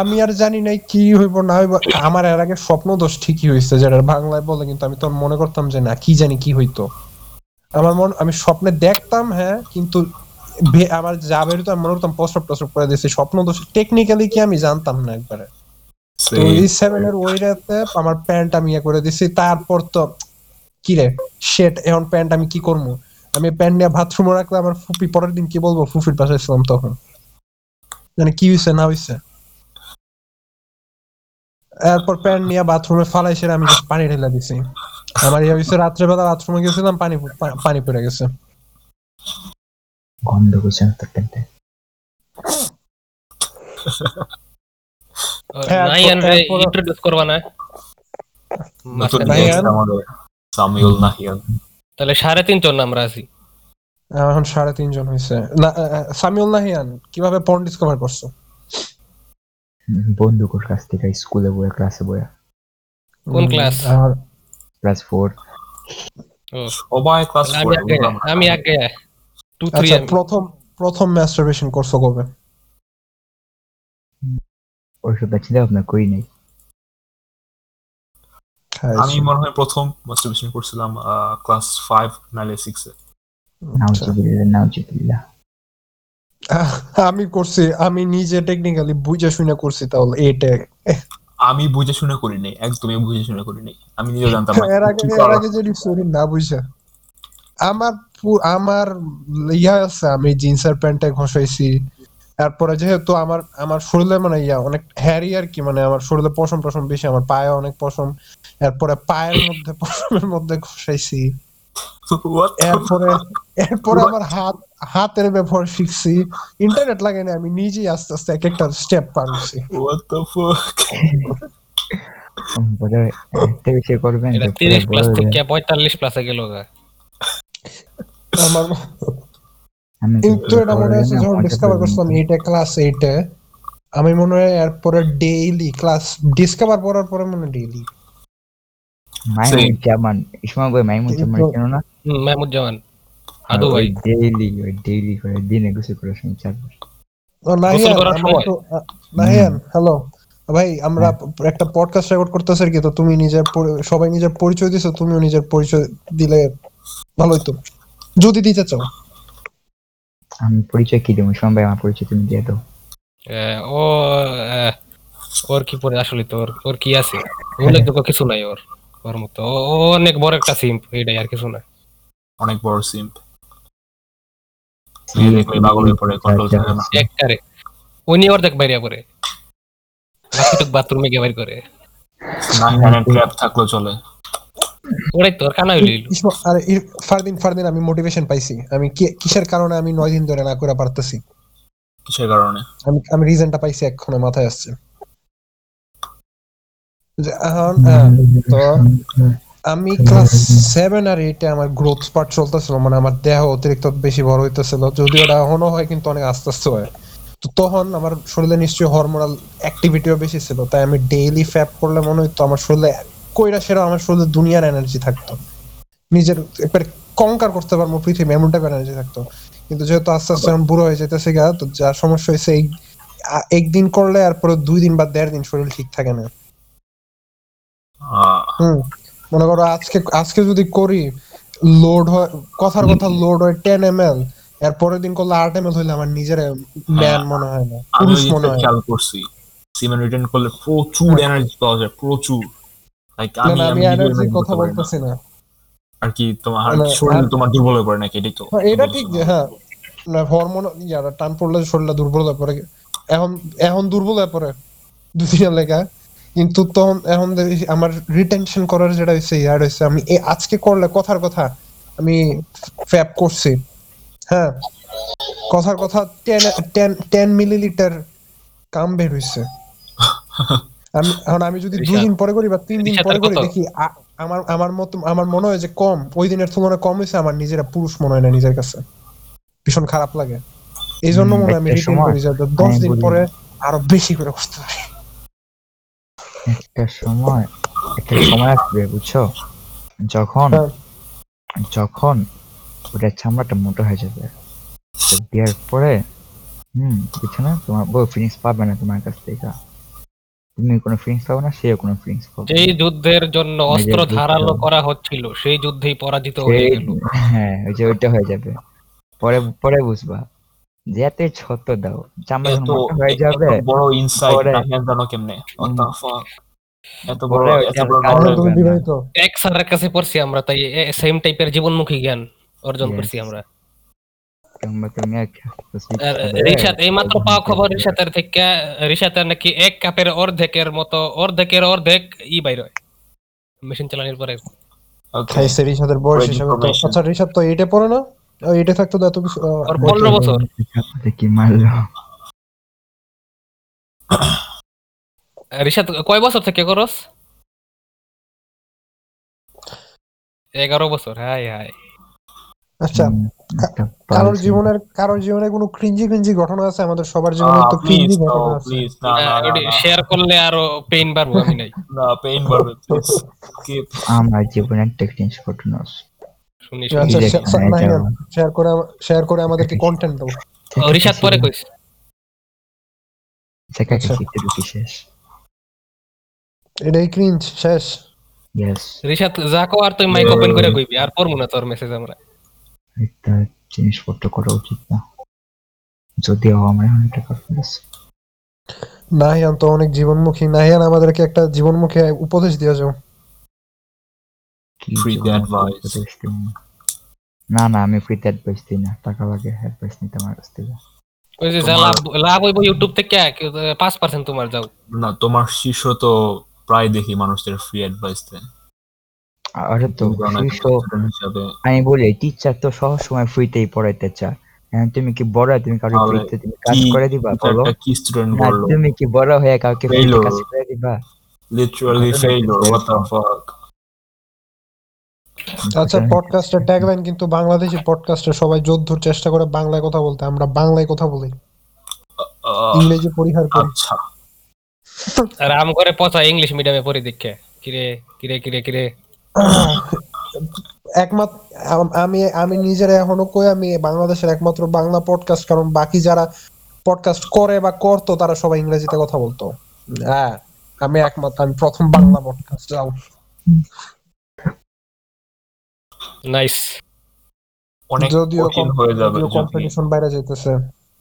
আমি আর জানি নাই কি হইব, না হইব, আমার এর আগে স্বপ্ন দোষ ঠিকই হয়েছে যেটা বাংলায় বলে, কিন্তু আমি তখন মনে করতাম যে না, কি জানি কি হইতো। আমার মন, আমি স্বপ্নে দেখতাম হ্যাঁ কিন্তু আমার যা বেরোতো আমি মনে করতাম প্রস্রাব টস্রাব করে দিয়েছি। স্বপ্ন দোষ টেকনিক্যালি কি আমি জানতাম না একবারে। তো এই আমার প্যান্ট আমি ইয়ে করে দিছি। তারপর তো কি রে শেট এখন প্যান্ট আমি কি করব? আমি প্যান্ট নিয়ে বাথরুমে রাখলে আমার ফুপি পরের দিন কি বলব? ফুপির পাশে ছিলাম তখন। মানে কি হয়েছে না হয়েছে এরপর প্যান্ট নিয়ে বাথরুমে ফালাই সেরে আমি পানি ঢেলে দিছি। আমার ইয়ে হয়েছে রাত্রেবেলা বাথরুমে গেছিলাম পানি পানি পড়ে গেছে। গন্ধ করছে না প্যান্টে হ্যাঁ, রে ইন্ট্রোডিউস করবা না? নতুন মাঝখানে। আমাদের সামিউল নাহিয়ান। তাহলে সাড়ে তিনজন আমরা আছি। এখন সাড়ে তিনজন হয়েছে না আহ, আহ, সামিউল নাহিয়ান কীভাবে পর্ন ডিসকভার করছ? বন্ধুকোর কাছ থেকে স্কুলে বইয়া ক্লাসে বইয়া? কোন? ক্লাস? ফোর। সবাই ক্লাস তাহলে আমি আগে। টু থ্রি আচ্ছা প্রথম প্রথম ম্যাস্টারবেশন করছ কবে? ওইসব চিন্তা ভাবনা করি নাই। আমি মনে হয় প্রথম মাস্টারবেশন করছিলাম ক্লাস ফাইভ নাইলে সিক্সে আমি করছি আমি নিজে টেকনিক্যালি বুঝে শুনে করছি তাহলে এইটা আমি বুঝে শুনে করি নাই একদমই বুঝে শুনে করি নাই। আমি নিজে জানতাম না এর আগে এর আগে যদি সরি না বুঝা। আমার আমার ইয়া আছে আমি জিন্সের প্যান্টে ঘষাইছি। তারপরে যেহেতু আমার আমার শরীরে মানে ইয়া অনেক হ্যারি আর কি মানে আমার শরীরে পশম টসম বেশি আমার পায়ে অনেক পশম এরপরে পায়ের মধ্যে পশমের মধ্যে ঘষাইছি। এরপরে এরপরে আমার হাত হাতের ব্যবহার শিখছি। ইন্টারনেট লাগে না আমি নিজেই আস্তে আস্তে এক একটা স্টেপ পারছি করবেন এটা যে পরে তিরিশ প্লাস থেকে পঁয়তাল্লিশ প্লাসে গেল গা। আমার আমি কিন্তু এটা মনে আছে যখন ডিসকভার করছিলাম এইটা ক্লাস এইটে আমি মনে হয় এরপরে ডেইলি ক্লাস ডিসকভার করার পরে মনে ডেইলি মাইমুদ জামান ইসমা বই মাইমুদ কেন না? হুম, মাহমুদজামান আদু ভাই। ডেইলি ওই ডেইলি করে দিনে গোসল করে শুনি চার বার। নাহিয়ান করার সময়? তো- নাহিয়ান হ্যালো ভাই আমরা একটা পডকাস্ট রেকর্ড করতেছি আর কি তো তুমি নিজের সবাই নিজের পরিচয় দিছো তুমিও নিজের পরিচয় দিলে ভালো হইতো যদি দিতে চাও। আমি পরিচয় কি দেবো? ইসমা ভাই আমার পরিচয় তুমি দিয়ে দাও। আহ, ও আহ, ওর কি পরে আসলে তোর? ওর কি আছে? উল্লেখযোগ্য কিছু নাই ওর ওর মতো। ও- অনেক বড় একটা সিম্প এটাই আর কিছু না। অনেক বড় সিম্প না। একটারে উনি ওর দেখ বাইরে করে বাথরুমে গিয়ে বাইর করে। ট্র্যাপ থাকলেও চলে। ওরাই তোর কানা হইল আরে ফারদিন ফারদিন আমি মোটিভেশন পাইছি। আমি কিসের কারণে আমি নয় দিন ধরে না করে পারতেছি? কিসের কারণে? আমি আমি রিজনটা পাইছি এক্ষণে মাথায় আসছে। যে এখন তো আমি ক্লাস সেভেন আর এইটে আমার গ্রোথ স্পার্ট চলতেছিল মানে আমার দেহ অতিরিক্ত বেশি বড় হইতেছিল। যদিও এটা এখনও হয় কিন্তু অনেক আস্তে আস্তে হয়। তো তখন আমার শরীরে নিশ্চয়ই হরমোনাল অ্যাক্টিভিটিও বেশি ছিল তাই আমি ডেইলি ফ্যাপ করলে মনে হইতো আমার শরীরে কইরা সেরা আমার শরীরে দুনিয়ার এনার্জি থাকতো। নিজের একবারে কঙ্কার করতে পারব পৃথিবী এমন টাইপের এনার্জি থাকতো। কিন্তু যেহেতু আস্তে আস্তে এখন বুড়ো হয়ে যেতেছে গা তো যা সমস্যা হয়েছে এই একদিন করলে আর পরে দুই দিন বা দেড় দিন শরীর ঠিক থাকে না। হুম মনে করো আজকে আজকে যদি করি লোড হয় কথার কথা লোড হয় টেন এম এল এর পরের দিন করলে আট এম এল হইলে আমার নিজের ম্যান মনে হয় না পুরুষ মনে হয় খেয়াল করছি। রিটার্ন করলে প্রচুর এনার্জি পাওয়া যায় প্রচুর। লাইক আমি আমি এনার্জির কথা বলতেছি না। আর কি তোমার আর শরীর তোমার দুর্বল হয়ে পড়ে নাকি? এটাই তো এটা ঠিক যে হ্যাঁ। না হরমোন ইয়ার টান পড়লে শরীরটা দুর্বল হয়ে পড়ে। এখন এখন দুর্বল হয়ে পড়ে দু তিন লেখা কিন্তু তখন এখন আমার রিটেনশন করার যেটা হচ্ছে ইয়ার হচ্ছে আমি আজকে করলে কথার কথা আমি ফ্যাপ করছি। হ্যাঁ। কথার কথা টেন টেন টেন মিলিলিটার কাম বের হইছে। আমি এখন আমি যদি দুই দিন পরে করি বা তিন দিন পরে করি দেখি আমার আমার মতো আমার মনে হয় যে কম। ওই দিনের তুলনায় কম হয়েছে আমার নিজেরা পুরুষ মনে হয় না নিজের কাছে। ভীষণ খারাপ লাগে। এই জন্য মনে হয় আমি রিটেন করি যে দশ দিন পরে আরও বেশি করে করতে পারি একটা সময় একটা সময় আসবে বুঝছ? যখন হ্যাঁ। যখন ওটার চামড়াটা মোটা হয়ে যাবে দেওয়ার পরে হুম বুঝছ না? তোমার বউ ফিলিংস পাবে না তোমার কাছ থেকে। তুমি কোনো ফিলিংস পাবে না সেও কোনো ফিলিংস পাবে যেই যুদ্ধের জন্য অস্ত্র ধারালো করা হচ্ছিল সেই যুদ্ধেই পরাজিত হয়ে গেল। হ্যাঁ ওই যে ওইটা হয়ে যাবে। পরে পরে বুঝবা। যে এত ছত দাও চামড়া হয়ে যাবে বড় ইনসাইট নাহিয়ান জানো কেমনে? এত বড় এত বড় এক স্যারের কাছে পড়ছি আমরা তাই সেম টাইপের জীবনমুখী জ্ঞান অর্জন করছি আমরা। রিশাদ এই মাত্র পাওয়া খবর রিশাতের থেকে রিশাতের নাকি এক কাপের অর্ধেকের মতো অর্ধেকের অর্ধেক ই বাইর হয় মেশিন চালানোর পরে. খাইছে রিশাদের বয়স হিসাবে তো আচ্ছা রিশাদ তো এইটা পড়ে না এইটা থাকতো এত ওর পনেরো বছর কি মারলো রিশাদ কয় বছর থেকে করস এগারো বছর হাই হাই আচ্ছা কারোর জীবনের কারোর জীবনে কোনো ক্রিঞ্জি ক্রিঞ্জি ঘটনা আছে? আমাদের সবার জীবনে তো ক্রিঞ্জি ঘটনা আছে। না, শেয়ার করলে আরও পেইন বাড়বো আমি নাই। না, pain বাড়বে. আমার জীবনে একটা জিনিস ঘটনা আছে। শুনি আচ্ছা এই যে শে- এখানে নাহিয়ান, যাওয়া। শেয়ার করে শেয়ার করে আমাদেরকে কন্টেন্ট দাও রিশাদ পরে কইস। আচ্ছা। শেষ? এটাই ক্রিঞ্জ শেষ। ইয়েস রিশাদ যা কো আর তুই মাইক ওপেন করে কইবি আর পড়ব না তোর মেসেজ আমরা। একটা জিনিসপত্র করা উচিত না। যদিও আমার এখন একটা কাপড় নাহিয়ান তো অনেক জীবনমুখী। নাহিয়ান আমাদেরকে একটা জীবনমুখী উপদেশ দিয়ে যাও? না না আমি ফ্রিতে অ্যাডভাইস দিই না। টাকা লাগে অ্যাডভাইস নিতে আমার কাছ থেকে। ওই যে যা লাভ লাভ হইব ইউটিউব থেকে পাঁচ পার্সেন্ট তোমার যাও। না তোমার শিষ্য তো প্রায় দেখি মানুষদের ফ্রি অ্যাডভাইস দেয়। আরে তো আমি বলি টিচার তো সব সময় ফ্রিতেই পড়াইতে চায়। এখন তুমি কি বড়? তুমি কাউকে ফ্রিতে তুমি কাজ করে দিবা বলো? কি স্টুডেন্ট বলল? তুমি কি বড় হয়ে কাউকে ফ্রিতে কাজ করে দিবা? লিটারালি হোয়াট দ্য ফাক আচ্ছা পডকাস্টের ট্যাগলাইন কিন্তু বাংলাদেশি পডকাস্টে সবাই যোদ্ধুর চেষ্টা করে বাংলায় কথা বলতে আমরা বাংলায় কথা বলি। ইংরেজি পরিহার করি। আচ্ছা। আর আম করে পচা ইংলিশ মিডিয়ামে পড়ি দেখে। কিরে কিরে কিরে কিরে। একমাত্র আম- আমি নিজের এখনও কই আমি বাংলাদেশের একমাত্র বাংলা পডকাস্ট কারণ বাকি যারা পডকাস্ট করে বা করতো তারা সবাই ইংরেজিতে কথা বলতো। হ্যাঁ আমি একমাত্র আমি প্রথম বাংলা পডকাস্ট যাও। নাইস অনেক যদিও কম্পিটিশন বাইরে যেতেছে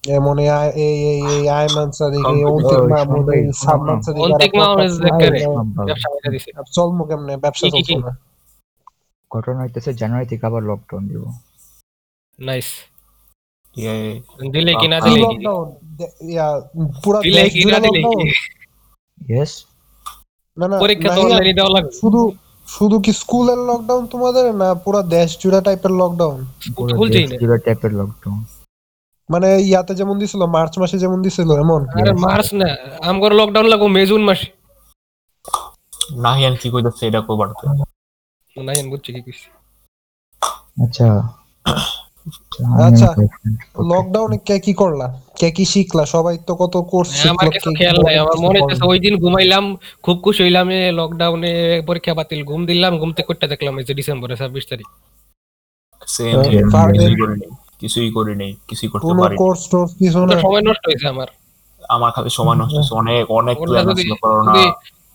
এমন এই আই- এই এই সাদিক অন্তিক মাহমুদ এই সবাই- সালমান সাদিক অন্তিক মাহমুদ। ব্যবসা করে দিছে চলমু কেমনে ব্যবসা চলছে না ঘটনা হইতেছে জানুয়ারি থেকে আবার লকডাউন দিব নাইস দিলে কি না দিলে কি ইয়া পুরা দিলে দেশ কি না দিলে কি ইয়েস না না পরীক্ষা তো অনলাইনে দেওয়া লাগবে শুধু শুধু কি স্কুলের লকডাউন তোমাদের না পুরা দেশ জুড়ে টাইপের লকডাউন পুরো স্কুল জুড়ে টাইপের লকডাউন মানে ইয়াতে যেমন দিছিল মার্চ মাসে যেমন দিছিল এমন? আরে মার্চ না আমগর লকডাউন লাগবো মে জুন মাসে। নাহিয়ান কি কইতাছে এটা কো বাড়তে না জান বুঝছি কি কইছি। আচ্ছা। আচ্ছা, লকডাউনে কে কি করলা? কে কি শিখলা? সবাই তো কত কোর্স আমার কিছু খেয়াল নাই আমার মনে হচ্ছে ওই দিন ঘুমাইলাম খুব খুশি হইলাম লকডাউনে পরীক্ষা বাতিল ঘুম দিলাম ঘুমতে করতে দেখলাম এই যে ডিসেম্বরে ছাব্বিশ তারিখ। সেম। কিছুই করি নাই কিছুই করতে পারি কোর্স টোর্স কিছু না সময় নষ্ট হয়েছে আমার। আমার খালি সময় নষ্ট হচ্ছে অনেক অনেক ওটা প্ল্যান ছিল করোনা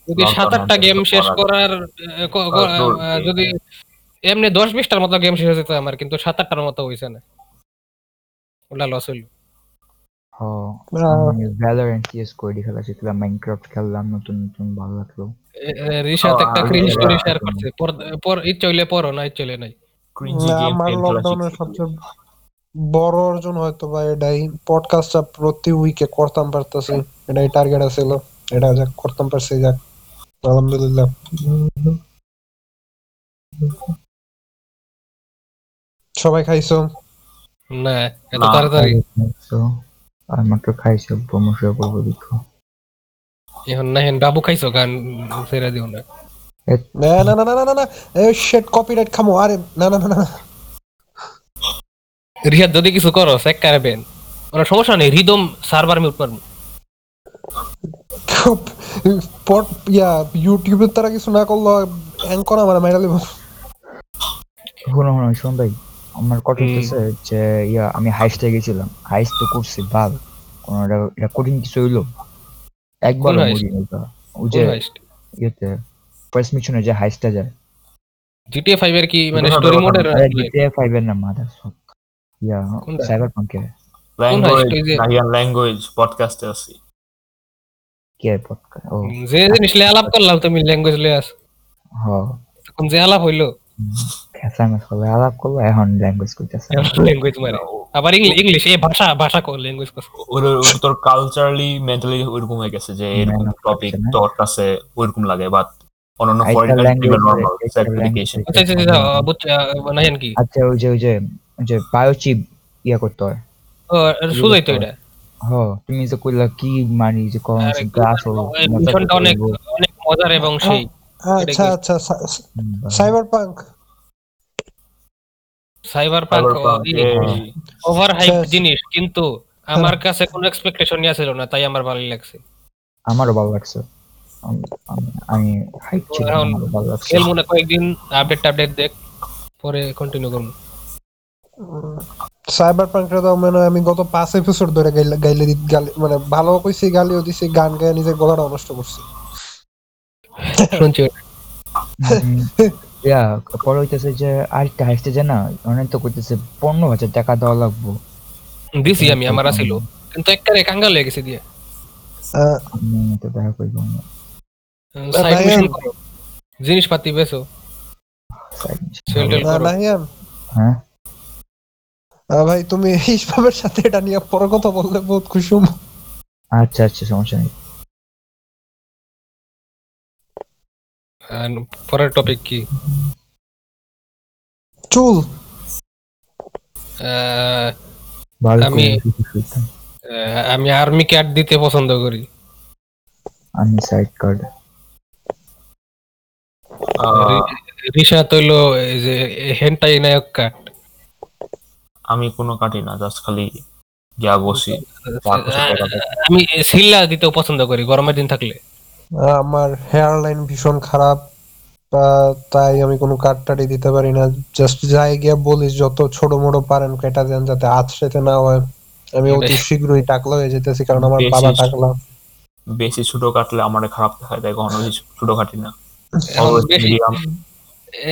যদি সাত আটটা গেম শেষ করার- যদি এমনি দশ বিশটার মতো গেম শেষ হয়ে যেত আমার কিন্তু সাত আটটার মতো হয়েছে না। ওটা লস হইল। ভ্যালোরেন্ট সিএস কোডি খেলা শিখলাম মাইনক্রাফট খেললাম নতুন নতুন ভালো লাগল। রিশাদ একটা আমি স্টোরি শেয়ার করছে। পর- পর ইচ্ছে হইলে পড়ো না ইচ্ছে হইলে নাই। ক্রিঞ্জি গেম আমার লকডাউনের সবচেয়ে বড় অর্জন হয়তো বা এটাই। পডকাস্টটা প্রতি উইকে করতাম পারতাছি। এটাই টার্গেট আছিল। এটা যাক করতাম পারছি যাক। আলহামদুলিল্লাহ। সবাই খাইছো? না মাত্র খাইছো প্রমোশন এখন না হেন বাবু খাইছো গান না। না না না না না না এই শিট কপিরাইট খামো। আরে না না না না। রিহাদ যদি কিছু করো চেক করবেন ওরা সমস্যা নেই রিদম সার্ভার মিউট পট ইয়া ইউটিউবের তারা কিছু না করল অ্যাঙ্কর আমার মাইরা লিব শোনো শোনো শোন ভাই আমার কথা হচ্ছে যে ইয়া আমি হাইস্টে গেছিলাম। হাইস্ট তো করছি ভালো কোন এটা- এটা কঠিন কিছু হইল? একবার কোন? মরি নাই ওই যে ইয়েতে ফার্স্ট মিশনে যে হাইস্টটা যায়। জিটিএ ফাইভ এর কি মানে স্টোরি মোডের জিটিএ 5 এর না মাদার ইয়া সাইবার পাঙ্কে ল্যাঙ্গুয়েজ নাহিয়ান ল্যাঙ্গুয়েজ পডকাস্টে আছি কে পডকাস্ট ও যে জিনিস লিয়ে আলাপ করলাম তুমি ল্যাঙ্গুয়েজ লিয়ে আস হ এখন যে আলাপ হইল খেসা মেস করলে আলাপ করল এখন ল্যাঙ্গুয়েজ কইতেছে ল্যাঙ্গুয়েজ মারে আবার ইংলিশ এই ভাষা ভাষা কো ল্যাঙ্গুয়েজ কো ওর তোর কালচারালি মেন্টালি ওইরকম হয়ে গেছে যে এরকম টপিক। তোর কাছে ওইরকম লাগে বাট অন্যান্য ফরেন language নর্মাল আছে, সেলফ এডুকেশন আচ্ছা আচ্ছা আচ্ছা বুঝছি নাহিয়ান কি আচ্ছা ওই যে ওই যে যে বায়োচিপ ইয়া করতে হয়। ও শুধুই তো এটা? হ তুমি যে কইলা কি মানি যে কোন এই মিশনটা অনেক অনেক মজার এবং সেই আচ্ছা আচ্ছা cyber punk cyber punk over hype. জিনিস কিন্তু আমার কাছে কোনো এক্সপেকটেশন ছিল না তাই আমার ভালো লাগছে। আমারও ভালো লাগছে। আমি- আমি ছিল ভালো লাগছে। খেল মনে কয়েকদিন আপডেট আপডেট দেখ পরে কন্টিনিউ করুন সাইবার পাঙ্কটা তো মানে আমি গত পাঁচ এপিসোড ধরে গাইলে গাইলে গালি মানে ভালো কইছি গালিও দিছি গান গায়ে নিজের গলাটা নষ্ট করছি। শুনছি। ইয়া পরে হইতেছে যে আরেকটা হাইস্টে যে না অনেক তো কইতেছে পনেরো হাজার টাকা দেওয়া লাগবো। দিছি আমি আমার আছিল। কিন্তু একবারে কাঙ্গাল হয়ে গেছে দিয়ে। আমি তো দেখা করব না। জিনিসপাতি নাহিয়ান হ্যাঁ? ভাই তুমি ইসবাবের সাথে এটা নিয়ে পরে কথা বললে বহুত খুশি আচ্ছা আচ্ছা সমস্যা নেই। পরের টপিক কি? চুল। আহ, আমি- আমি আর্মি কার্ড দিতে পছন্দ করি। আমি সাইড কার্ড রিসা তৈল এই যে হেন্টাই নায়ক কার্ড আমি কোনো কাটি না জাস্ট খালি গিয়া বসি বছর টাকা দেয়। আমি সিল্লা দিতেও পছন্দ করি গরমের দিন থাকলে। আহ, আমার হেয়ার লাইন ভীষণ খারাপ তাই আমি কোনো কাট টাটি দিতে পারি না। জাস্ট যাই গিয়ে বলিস যত ছোট মোটো পারেন কেটা দেন যাতে আছড়েতে না হয়। আমি অতি শীঘ্রই টাকলা হয়ে যেতেছি কারণ আমার বাবা টাকলা। বেশি ছোট কাটলে আমার খারাপ দেখায় তাই কখনো ছোট কাটি না।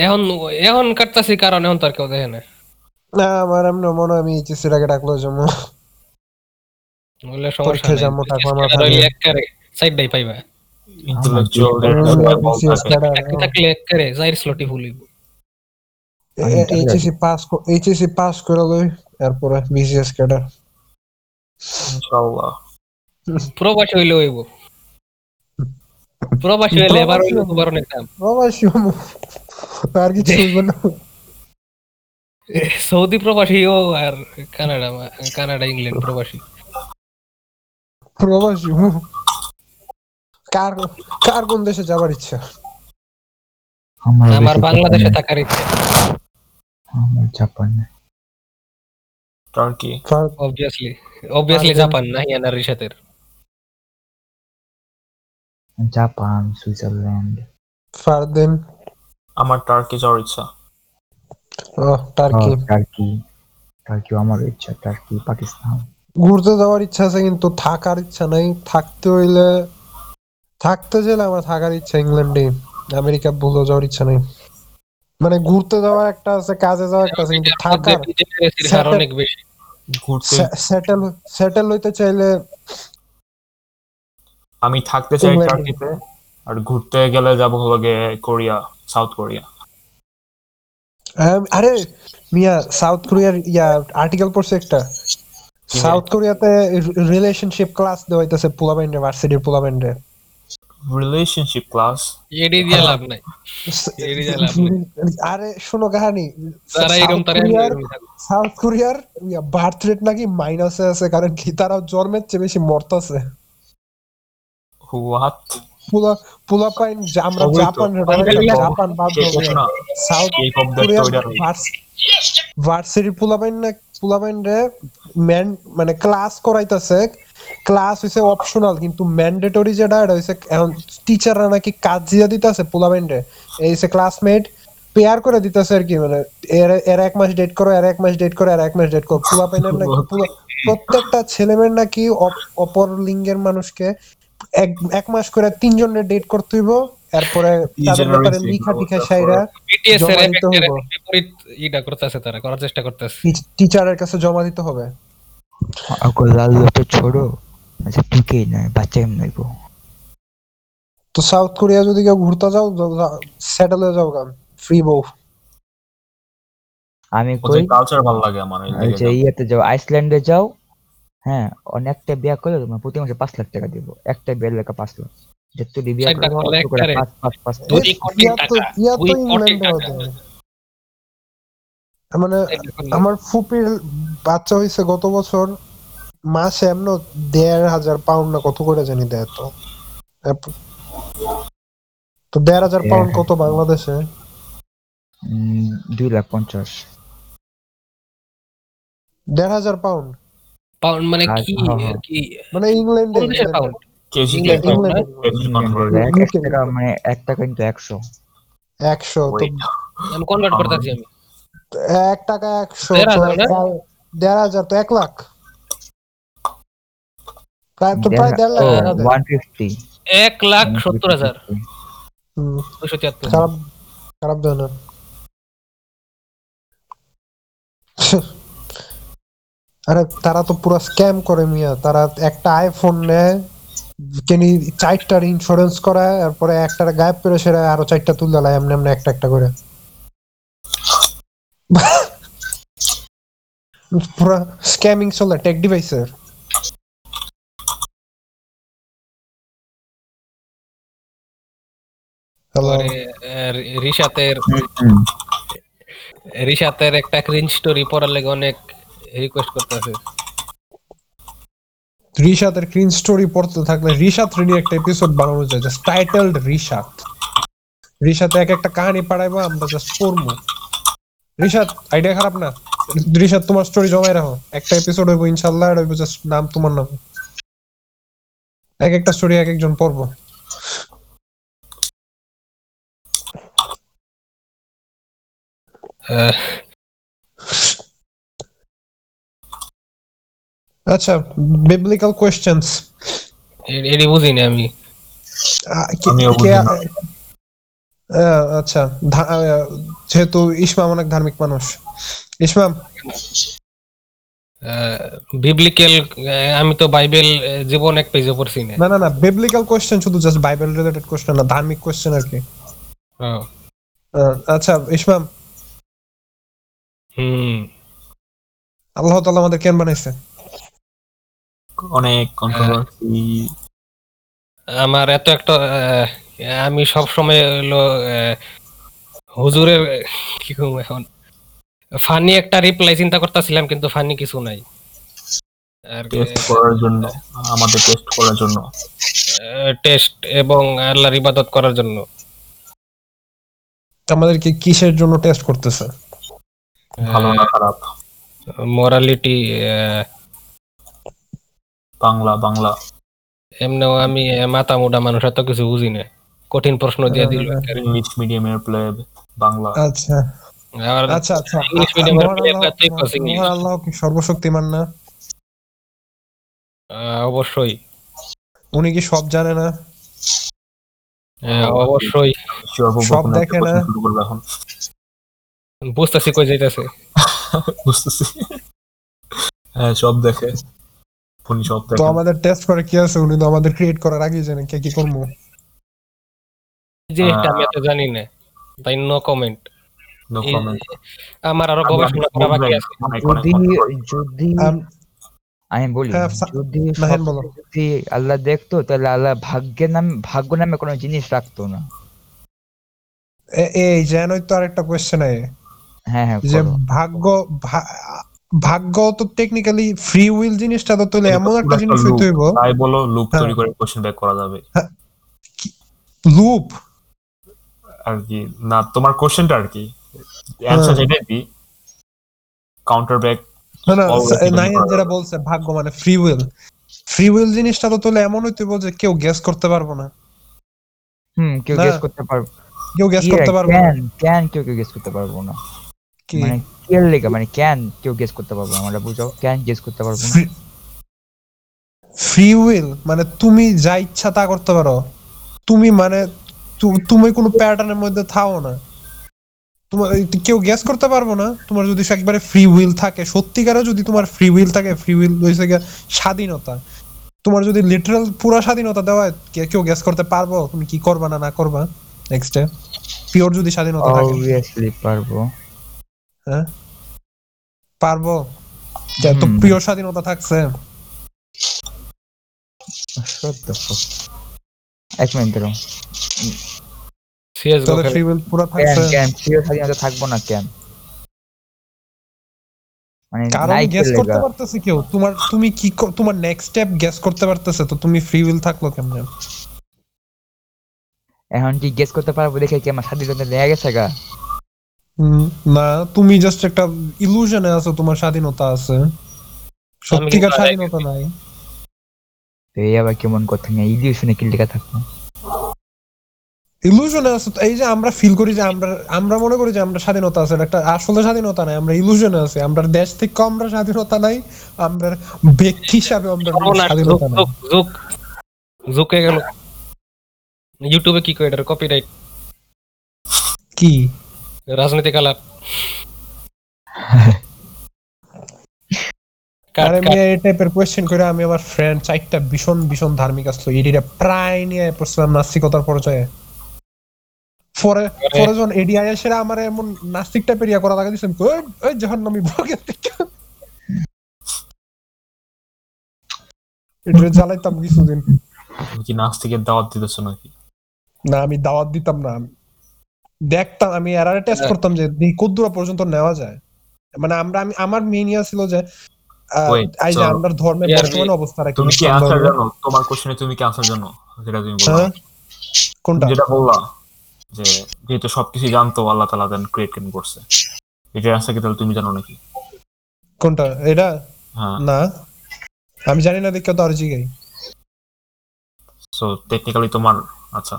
এখন এখন কাটতাছি কারণ এখন তো আর কেউ দেখে না। না আমার এমনি মনে হয় আমি এইচএসসির আগে টাকলো জন্য বলে সমস্যা নাই। টাকা আমার ভালো। একবারে সাইড পাইবা স্লটি ফুলিব আমি টাকলা এইচএসসি পাস এইচএসসি পাস করে লই এরপরে বিসিএস ক্যাডার ইনশাআল্লাহ। প্রবাসী হইলে হইব। প্রবাসী হইলে এবার হইলে প্রবাসী তোমার অনেক দাম। অবশ্যই আর কিছু হইব না। সৌদি প্রবাসীও আর কানাডা কানাডা ইংল্যান্ড প্রবাসী। প্রবাসী কার কার কোন দেশে যাবার ইচ্ছা? আমার বাংলাদেশে থাকার ইচ্ছা। আমার জাপানে টার্কি। ফার- অবভিয়াসলি অবভিয়াসলি জাপান না ইয়ানার রিসাতের। Japan Switzerland. ফারদেন। আমার টার্কি যাওয়ার ইচ্ছা। ও টার্কি টার্কি টার্কি আমার ইচ্ছা টার্কি পাকিস্তান ঘুরতে যাওয়ার ইচ্ছা আছে কিন্তু থাকার ইচ্ছা নাই। থাকতে হইলে থাকতে চাইলে আমার থাকার ইচ্ছা ইংল্যান্ডে। আমেরিকা ভুলে যাওয়ার ইচ্ছা নাই। মানে ঘুরতে যাওয়া একটা আছে কাজে যাওয়া একটা আছে কিন্তু থাকার অনেক বেশি সেটেল সেটেল হইতে চাইলে আমি থাকতে চাই টার্কিতে আর ঘুরতে গেলে যাব হলো কোরিয়া সাউথ কোরিয়া আরে মিয়া সাউথ কোরিয়ার ইয়া আর্টিকেল পড়ছে একটা। সাউথ কোরিয়াতে রিলেশনশিপ ক্লাস দেওয়া হইতেছে পোলাবেন্ডে ভার্সিটির পোলাবেন্ডে রিলেশনশিপ ক্লাস এডি দিয়ে লাভ নাই। এড়িয়ে যা লাভ আরে শোনো কাহানি তারা এরকম তারা সাউথ কোরিয়ার বার্থ রেট নাকি মাইনাসে আছে কারণ কি তারা জন্মের চেয়ে বেশি মরতাছে হোয়াট পুলা পুলা পাইন আমরা জাপান জাপান বাদ সাউথ ভার্সিটি পুলাপাইন না পুলাপাইন রে ম্যান মানে ক্লাস করাইতাছে। ক্লাস হইছে অপশনাল কিন্তু ম্যান্ডেটরি যেটা এটা হইছে এখন টিচাররা নাকি কাজ দিয়া দিতেছে পুলাপাইন রে। এই হইছে ক্লাসমেট পেয়ার করে দিতেছে আর কি মানে এর এক মাস ডেট করো এর এক মাস ডেট করো এর এক মাস ডেট করো। পেনের নাকি প্রত্যেকটা ছেলেমেয়ের নাকি অপ- অপর লিঙ্গের মানুষকে এক এক মাস করে তিনজনের ডেট করতে হইব এরপরে তাদের ব্যাপারে লিখা টিখা সাইরা বিটিএস এর বিপরীত ইটা করতেছে তারা করার চেষ্টা করতেছে। টিচারের কাছে জমা দিতে হবে। আকৌ লাল তো ছোড়ো আচ্ছা টিকেই নাই বাচ্চা কেমন হইব? তো সাউথ কোরিয়া যদি কেউ ঘুরতে যাও সেটেল হয়ে যাও গান ফ্রি বউ। আমি কই? কালচার ভালো লাগে আমার এই যে ইয়েতে যাও আইসল্যান্ডে যাও হ্যাঁ অনেক অনেকটা বিয়া করলে তোমার প্রতি মাসে পাঁচ লাখ টাকা দিব। একটা বিয়ের লেখা পাঁচ লাখ। যত বিয়া চারটা করো। পাঁচ পাঁচ পাঁচ। মানে আমার ফুপির বাচ্চা হইছে গত বছর মাসে এমন দেড় হাজার পাউন্ড না কত করে জানি দেয় তো। তো দেড় হাজার পাউন্ড কত বাংলাদেশে? উম, দুই লাখ পঞ্চাশ। দেড় হাজার পাউন্ড পাউন্ড মানে কি? হ্যাঁ, হ্যাঁ। কি? মানে ইংল্যান্ডে কোন দেশের পাউন্ড এক টাকা মানে এক টাকা কিন্তু একশো। একশো আমি কনভার্ট করতেছি আমি। এক টাকা একশো দেড় হাজার তো এক লাখ। প্রায় তো প্রায় দেড় লাখ ওয়ান ফিফটি এক লাখ সত্তর হাজার। দুশো তিয়াত্তর। খারাপ খারাপ দেয় না আরে তারা তো পুরো স্ক্যাম করে মিয়া। তারা একটা আইফোন নেয় কেনি চারটার ইন্স্যুরেন্স করায় তারপরে একটার গায়েব করে সেটা আরও চারটা তুলে দেয় এমনি এমনি একটা একটা করে। পুরো স্ক্যামিং চলে টেক ডিভাইসের রিশাতের রিশাতের একটা ক্রিঞ্জ স্টোরি পড়ার লেগে অনেক রিকোয়েস্ট করতেছে রিশাতের ক্রিন স্টোরি পড়তে থাকলে রিশাত রেডি একটা এপিসোড বানানো যায় জাস্ট টাইটেলড রিশাত রিশাত এক একটা কাহিনী পাঠাইবো আমরা জাস্ট পড়ব। রিশাত আইডিয়া খারাপ না? রিশাত তোমার স্টোরি জমাই রাখো। একটা এপিসোড হইব ইনশাআল্লাহ আর হইব জাস্ট নাম তোমার নাম। এক একটা স্টোরি এক একজন পড়ব। আহ, আচ্ছা বিবলিক্যাল কোয়েশ্চেনস এ- এডি বুঝি না আমি আচ্ছা যেহেতু ইসমাম অনেক ধার্মিক মানুষ। ইসমাম? বিবলিক্যাল আমি তো বাইবেল জীবন এক পেজে পড়ছি না। না না না বিবলিক্যাল কোয়েশ্চেন শুধু জাস্ট বাইবেল রিলেটেড কোয়েশ্চেন না ধার্মিক কোয়েশ্চেন আর কি। আহ, আচ্ছা ইসমাম? হুম। আল্লাহ তাআলা আমাদের কেন বানাইছে? অনেক কন্ট্রোভার্সি আমার এত একটা আমি সব সময় হলো হুজুরের কি এখন ফানি একটা রিপ্লাই চিন্তা করতেছিলাম কিন্তু ফানি কিছু নাই। আর টেস্ট করার জন্য আমাদের টেস্ট করার জন্য। টেস্ট এবং আল্লাহর ইবাদত করার জন্য। আমাদেরকে কিসের জন্য টেস্ট করতেছে? ভালো না খারাপ? মোরালিটি বাংলা বাংলা। এমনিও আমি মাথা মোটা মানুষ এত কিছু বুঝি না। কঠিন প্রশ্ন দিয়ে দিল ইংলিশ মিডিয়ামের প্লে বাংলা। আচ্ছা। আচ্ছা আচ্ছা। ইংলিশ মিডিয়ামের প্লে আল্লাহ- তুই কস আল্লাহ কি সর্বশক্তিমান না? অবশ্যই। উনি কি সব জানে না? অবশ্যই। সব দেখে না। এখন। বুঝতেছি কই যাইতেছে। বুঝতেছি। হ্যাঁ সব দেখে। তো আমাদের টেস্ট করে কি আছে? উনি তো আমাদের ক্রিয়েট করার আগেই জানেন কে কি করব। এই জিনিসটা আমি এত জানি না। তাই নো কমেন্ট নো কমেন্ট আমার আরও গবেষণা করা বাকি আছে। যদি যদি আমি বলি হ্যাঁ, যদি। যদি আল্লাহ দেখতো তাহলে আল্লাহ ভাগ্যের নাম ভাগ্য নামে কোনো জিনিস রাখতো না। এ- এই যেনই তো আরেকটা কোয়েশ্চেন আছে হ্যাঁ হ্যাঁ যে ভাগ্য ভাগ্য তো টেকনিক্যালি ফ্রি উইল জিনিসটা তো তুলে এমন একটা জিনিস হইতে হইব। তাই বলো লুপ হ্যাঁ। তৈরি করে কোশ্চেন ব্যাক করা যাবে। লুপ আর কি না তোমার কোশ্চেনটা আর কি। অ্যানসার হ্যাঁ। যেটাই দি কাউন্টার ব্যাক না না নাইন যেটা বলছে ভাগ্য মানে ফ্রি উইল ফ্রি উইল জিনিসটা তো তুলে এমন হইতে হইব যে কেউ গেস করতে পারব না। হুম কেউ। গেস করতে পারবে কেউ গেস করতে রে, পারবে না। কেন কেন কেউ কেউ গেস করতে পারব না। কি মানে মানে কেন কেউ গেস করতে পারব আমরা বুঝাও কেন গেস করতে পারব না। ফ্রি উইল মানে তুমি যা ইচ্ছা তা করতে পারো। তুমি মানে তুমি কোনো প্যাটার্নের মধ্যে থাও না। তোমার কেউ গেস করতে পারব না। তোমার যদি একবারে ফ্রি উইল থাকে সত্যিকারে যদি তোমার ফ্রি উইল থাকে ফ্রি উইল হয়েছে স্বাধীনতা। তোমার যদি লিটারাল পুরো স্বাধীনতা দেওয়া হয় কেউ গ্যাস করতে পারব? তুমি কি করবা না না করবা? নেক্সটে পিওর যদি স্বাধীনতা থাকে। অবভিয়াসলি পারব। হ্যাঁ? পারব। প্রিয় স্বাধীনতা থাকছে. এক মিনিট দাঁড়াও। সিএস তাহলে ফ্রি উইল পুরো থাকছে? কেন? প্রিয় স্বাধীনতা থাকব না কেন? মানে কারণ গেস করতে লেগা? পারতেছে কেউ। তোমার তুমি কি তোমার নেক্সট স্টেপ গেস করতে পারতেছে তো তুমি ফ্রি উইল থাকল কেমনে? এখন কি গেস করতে পারব দেখে কি আমার স্বাধীনতা দেয়া গেছে গা? না তুমি জাস্ট একটা ইলুশনে আছো তোমার স্বাধীনতা আছে। সত্যিকার স্বাধীনতা নাই। এই আবার কেমন কথা নিয়ে ইডিও শুনে কি লেখা থাকব। ইলুশনে আছো এই যে আমরা ফিল করি যে আমরা আমরা মনে করি যে আমরা স্বাধীনতা আছে একটা আসলে স্বাধীনতা নাই আমরা ইলুশনে আছি আমরা দেশ থেকে আমরা স্বাধীনতা নাই আমরা ব্যক্তি হিসাবে আমরা স্বাধীনতা নাই। জুক জুকে গেল। ইউটিউবে কি কয় এটার? কপিরাইট কি? রাজনীতি কালার আরে কাট আমি এই টাইপের কোয়েশ্চেন করে আমি আমার ফ্রেন্ড চারটা ভীষণ ভীষণ ধার্মিক আসলো এডিটা প্রায় নিয়ে পড়ছিলাম নাস্তিকতার পর্যায়ে পরে পরে যখন এডি আইএসের আমার এমন নাস্তিক টাইপের ইয়া করা লাগা দিয়েছেন ওই যখন আমি এটা জ্বালাইতাম কিছুদিন। কি নাস্তিকের দাওয়াত দিতেছো নাকি? না আমি দাওয়াত দিতাম না। দেখতাম আমি এরারে টেস্ট করতাম যে দেখি কদ্দুরা পর্যন্ত নেওয়া যায়। মানে আমরা আমি আমার মেন ইয়া ছিল যে এই যে আমরা ধর্মের Yeah, বর্তমান অবস্থাটা কি তুমি কি ধর্মের? জানো? তোমার কোশ্চেনে তুমি কি অ্যান্সার জানো? যেটা তুমি বললা। হ্যাঁ? কোনটা? যেটা বললা যে যেহেতু সবকিছু জানতো আল্লাহ তালা দেন ক্রিয়েট কেন করছে। এটা অ্যান্সার কি তাহলে তুমি জানো নাকি? কোনটা? এটা? হ্যাঁ। না। আমি জানি না দেখে তো আর জিগাই। সো টেকনিক্যালি তোমার আচ্ছা।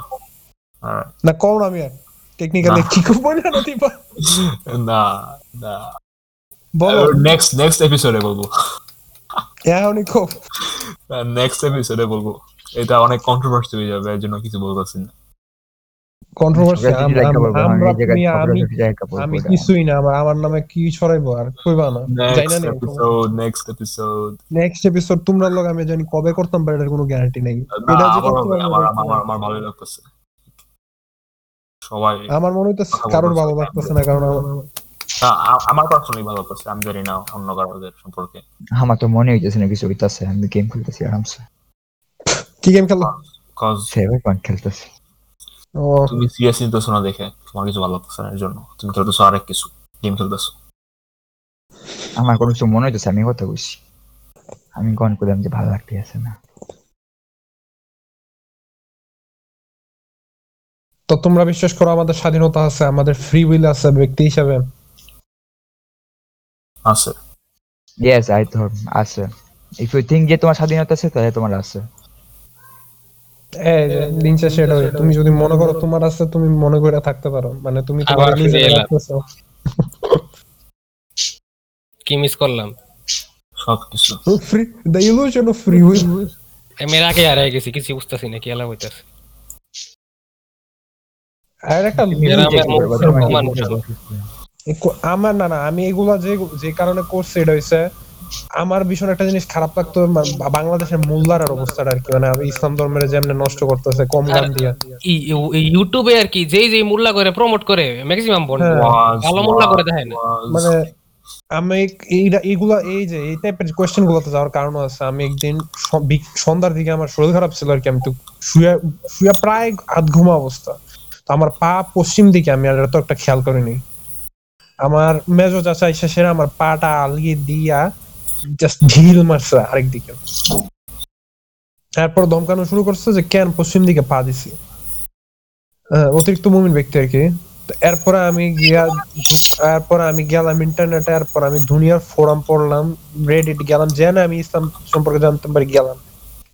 না কোন আমি আর। টেকনিক্যালি না। না না না না বলো। নেক্সট নেক্সট এপিসোডে বলব। এখনই খুব নেক্সট এপিসোডে বলব। এটা অনেক কন্ট্রোভার্সি হয়ে যাবে এর জন্য কিছু বলতেছি না। কন্ট্রোভার্সি খবরের আমি। কিছুই না আমার আমার নামে কি ছড়াইবো আর কইবা না। জানি নেক্সট না। Episode next episode next episode তোমরা লোক আমি জানি কবে করতাম বাট এটার কোনো গ্যারান্টি নেই। এটা আমার আমার আমার ভালোই লাগতেছে। সবাই আমার মনে হইতেছে কথা কারোর ভালো লাগতেছে না কারণ আমার- পার্সোনালি ভালো লাগতেছে আমি জানি না অন্য কারোদের সম্পর্কে। আমার তো মনে হইতেছে না কিছু হইতাছে আমি গেম খেলতেছি আরামসে। কি গেম খেলো কজ খেলতেছি। ও। তুমি সিরিয়াস নিতেছো না দেখে তোমার কিছু ভালো লাগতেছে না এর জন্য তুমি খেলতেছো আরেক কিছু গেম খেলতেছো। আমার কোনো কিছু মনে হইতেছে আমি কথা কইছি। আমি গন করলাম যে ভালো লাগতে আছে না। তো তোমরা বিশ্বাস করো আমাদের স্বাধীনতা আছে আমাদের ফ্রি উইল আছে ব্যক্তি হিসাবে। আছে। ইয়েস আই থট আছে। ইফ ইউ থিঙ্ক যে তোমার স্বাধীনতা আছে তাহলে তোমার আছে। এই দিন শেষে এটা তুমি যদি মনে করো তোমার আছে তুমি মনে করে থাকতে পারো। মানে তুমি তোমার নিজে কি মিস করলাম? সবকিছু। Free the illusion of free will আমি এর আগে হারাই গেছি কিছু বুঝতেছি না কি এলা হইতাছে। আর একটা আমার না না আমি এগুলা যে যে কারণে করছি এটা হইছে আমার ভীষণ একটা জিনিস খারাপ লাগতো বাংলাদেশের মোল্লার অবস্থাটা আর কি মানে ইসলাম ধর্মের যেমন নষ্ট করতেছে কম গান দিয়া। ইউটিউবে আর কি যেই যেই মোল্লা করে প্রমোট করে ম্যাক্সিমাম বন্ধ। ভালো মোল্লা করে was, দেখে না মানে আমি এইটা এইগুলা এই যে এই টাইপের কোয়েশ্চেন গুলোতে যাওয়ার কারণ আছে। আমি একদিন সন্ধ্যার দিকে আমার শরীর খারাপ ছিল আর কি আমি তো শুয়ে শুয়ে প্রায় আধ ঘুমা অবস্থা। তো আমার পা পশ্চিম দিকে, আমি আর তো একটা খেয়াল করিনি। আমার মেজো চাচা সেরা আমার পাটা আলগিয়ে দিয়া জাস্ট ঢিল মারছে আরেক দিকে তারপর দমকানো শুরু করছে যে, কেন পশ্চিম দিকে পা দিছি? অতিরিক্ত মুমিন ব্যক্তি আর কি। এরপরে আমি গিয়া, এরপরে আমি গেলাম ইন্টারনেটে এরপর আমি দুনিয়ার ফোরাম পড়লাম রেডিট গেলাম জেনে আমি ইসলাম সম্পর্কে জানতে পারি, গেলাম।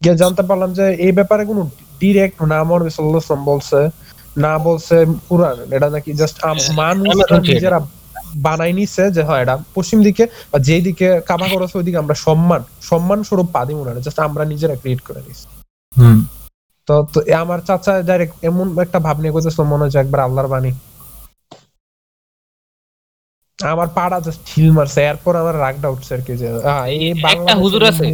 গিয়ে জানতে পারলাম যে, এই ব্যাপারে কোনো ডিরেক্ট না আমার সাল্লাম বলছে না বলছে পুরান এটা নাকি জাস্ট মানুষ আমি শুনছি এটা। নিজেরা বানাই নিছে যে হয় এটা পশ্চিম দিকে বা যেই দিকে কাবা করেছে ওইদিকে আমরা সম্মান সম্মান স্বরূপ পা দিব না জাস্ট আমরা নিজেরা ক্রিয়েট করে নিছি। তো তো আমার চাচা ডাইরেক্ট এমন একটা ভাব নিয়ে কইতেছিল মনে হচ্ছে একবার আল্লাহর বাণী। আমার পাড়া জাস্ট ঢিল মারছে এরপর আমার রাগটা উঠছে আর কি যে এই বাংলাদেশের হুজুর আছে।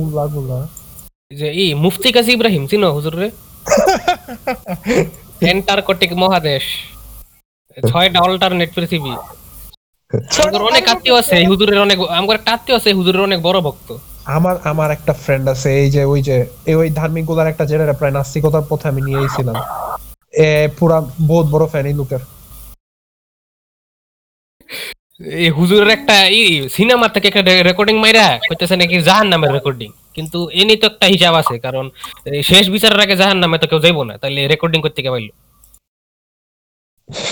যে ই মুফতি কাজী ইব্রাহিম চিনো হুজুর রে? এন্টারকটিক মহাদেশ। ছয়টা অল্টারনেট পৃথিবী। আমাদের অনেক আত্মীয় আছে হুজুরের অনেক আমার একটা আত্মীয় আছে হুজুরের অনেক বড় ভক্ত। আমার আমার একটা ফ্রেন্ড আছে এই যে ওই যে এই ওই ধার্মিকগুলার একটা জেনারে প্রায় নাস্তিকতার পথে আমি নিয়ে এসেছিলাম এ পুরা বহুত বড় ফ্যান এই লোকের। এই হুজুরের একটা ই সিনেমা থেকে একটা রেকর্ডিং মাইরা কইতেছে নাকি জাহান্নামের রেকর্ডিং কিন্তু এনি তো একটা হিসাব আছে কারণ শেষ বিচারের আগে জাহান নামে তো কেউ যাইবো না তাইলে রেকর্ডিং করতে কে পাইলো?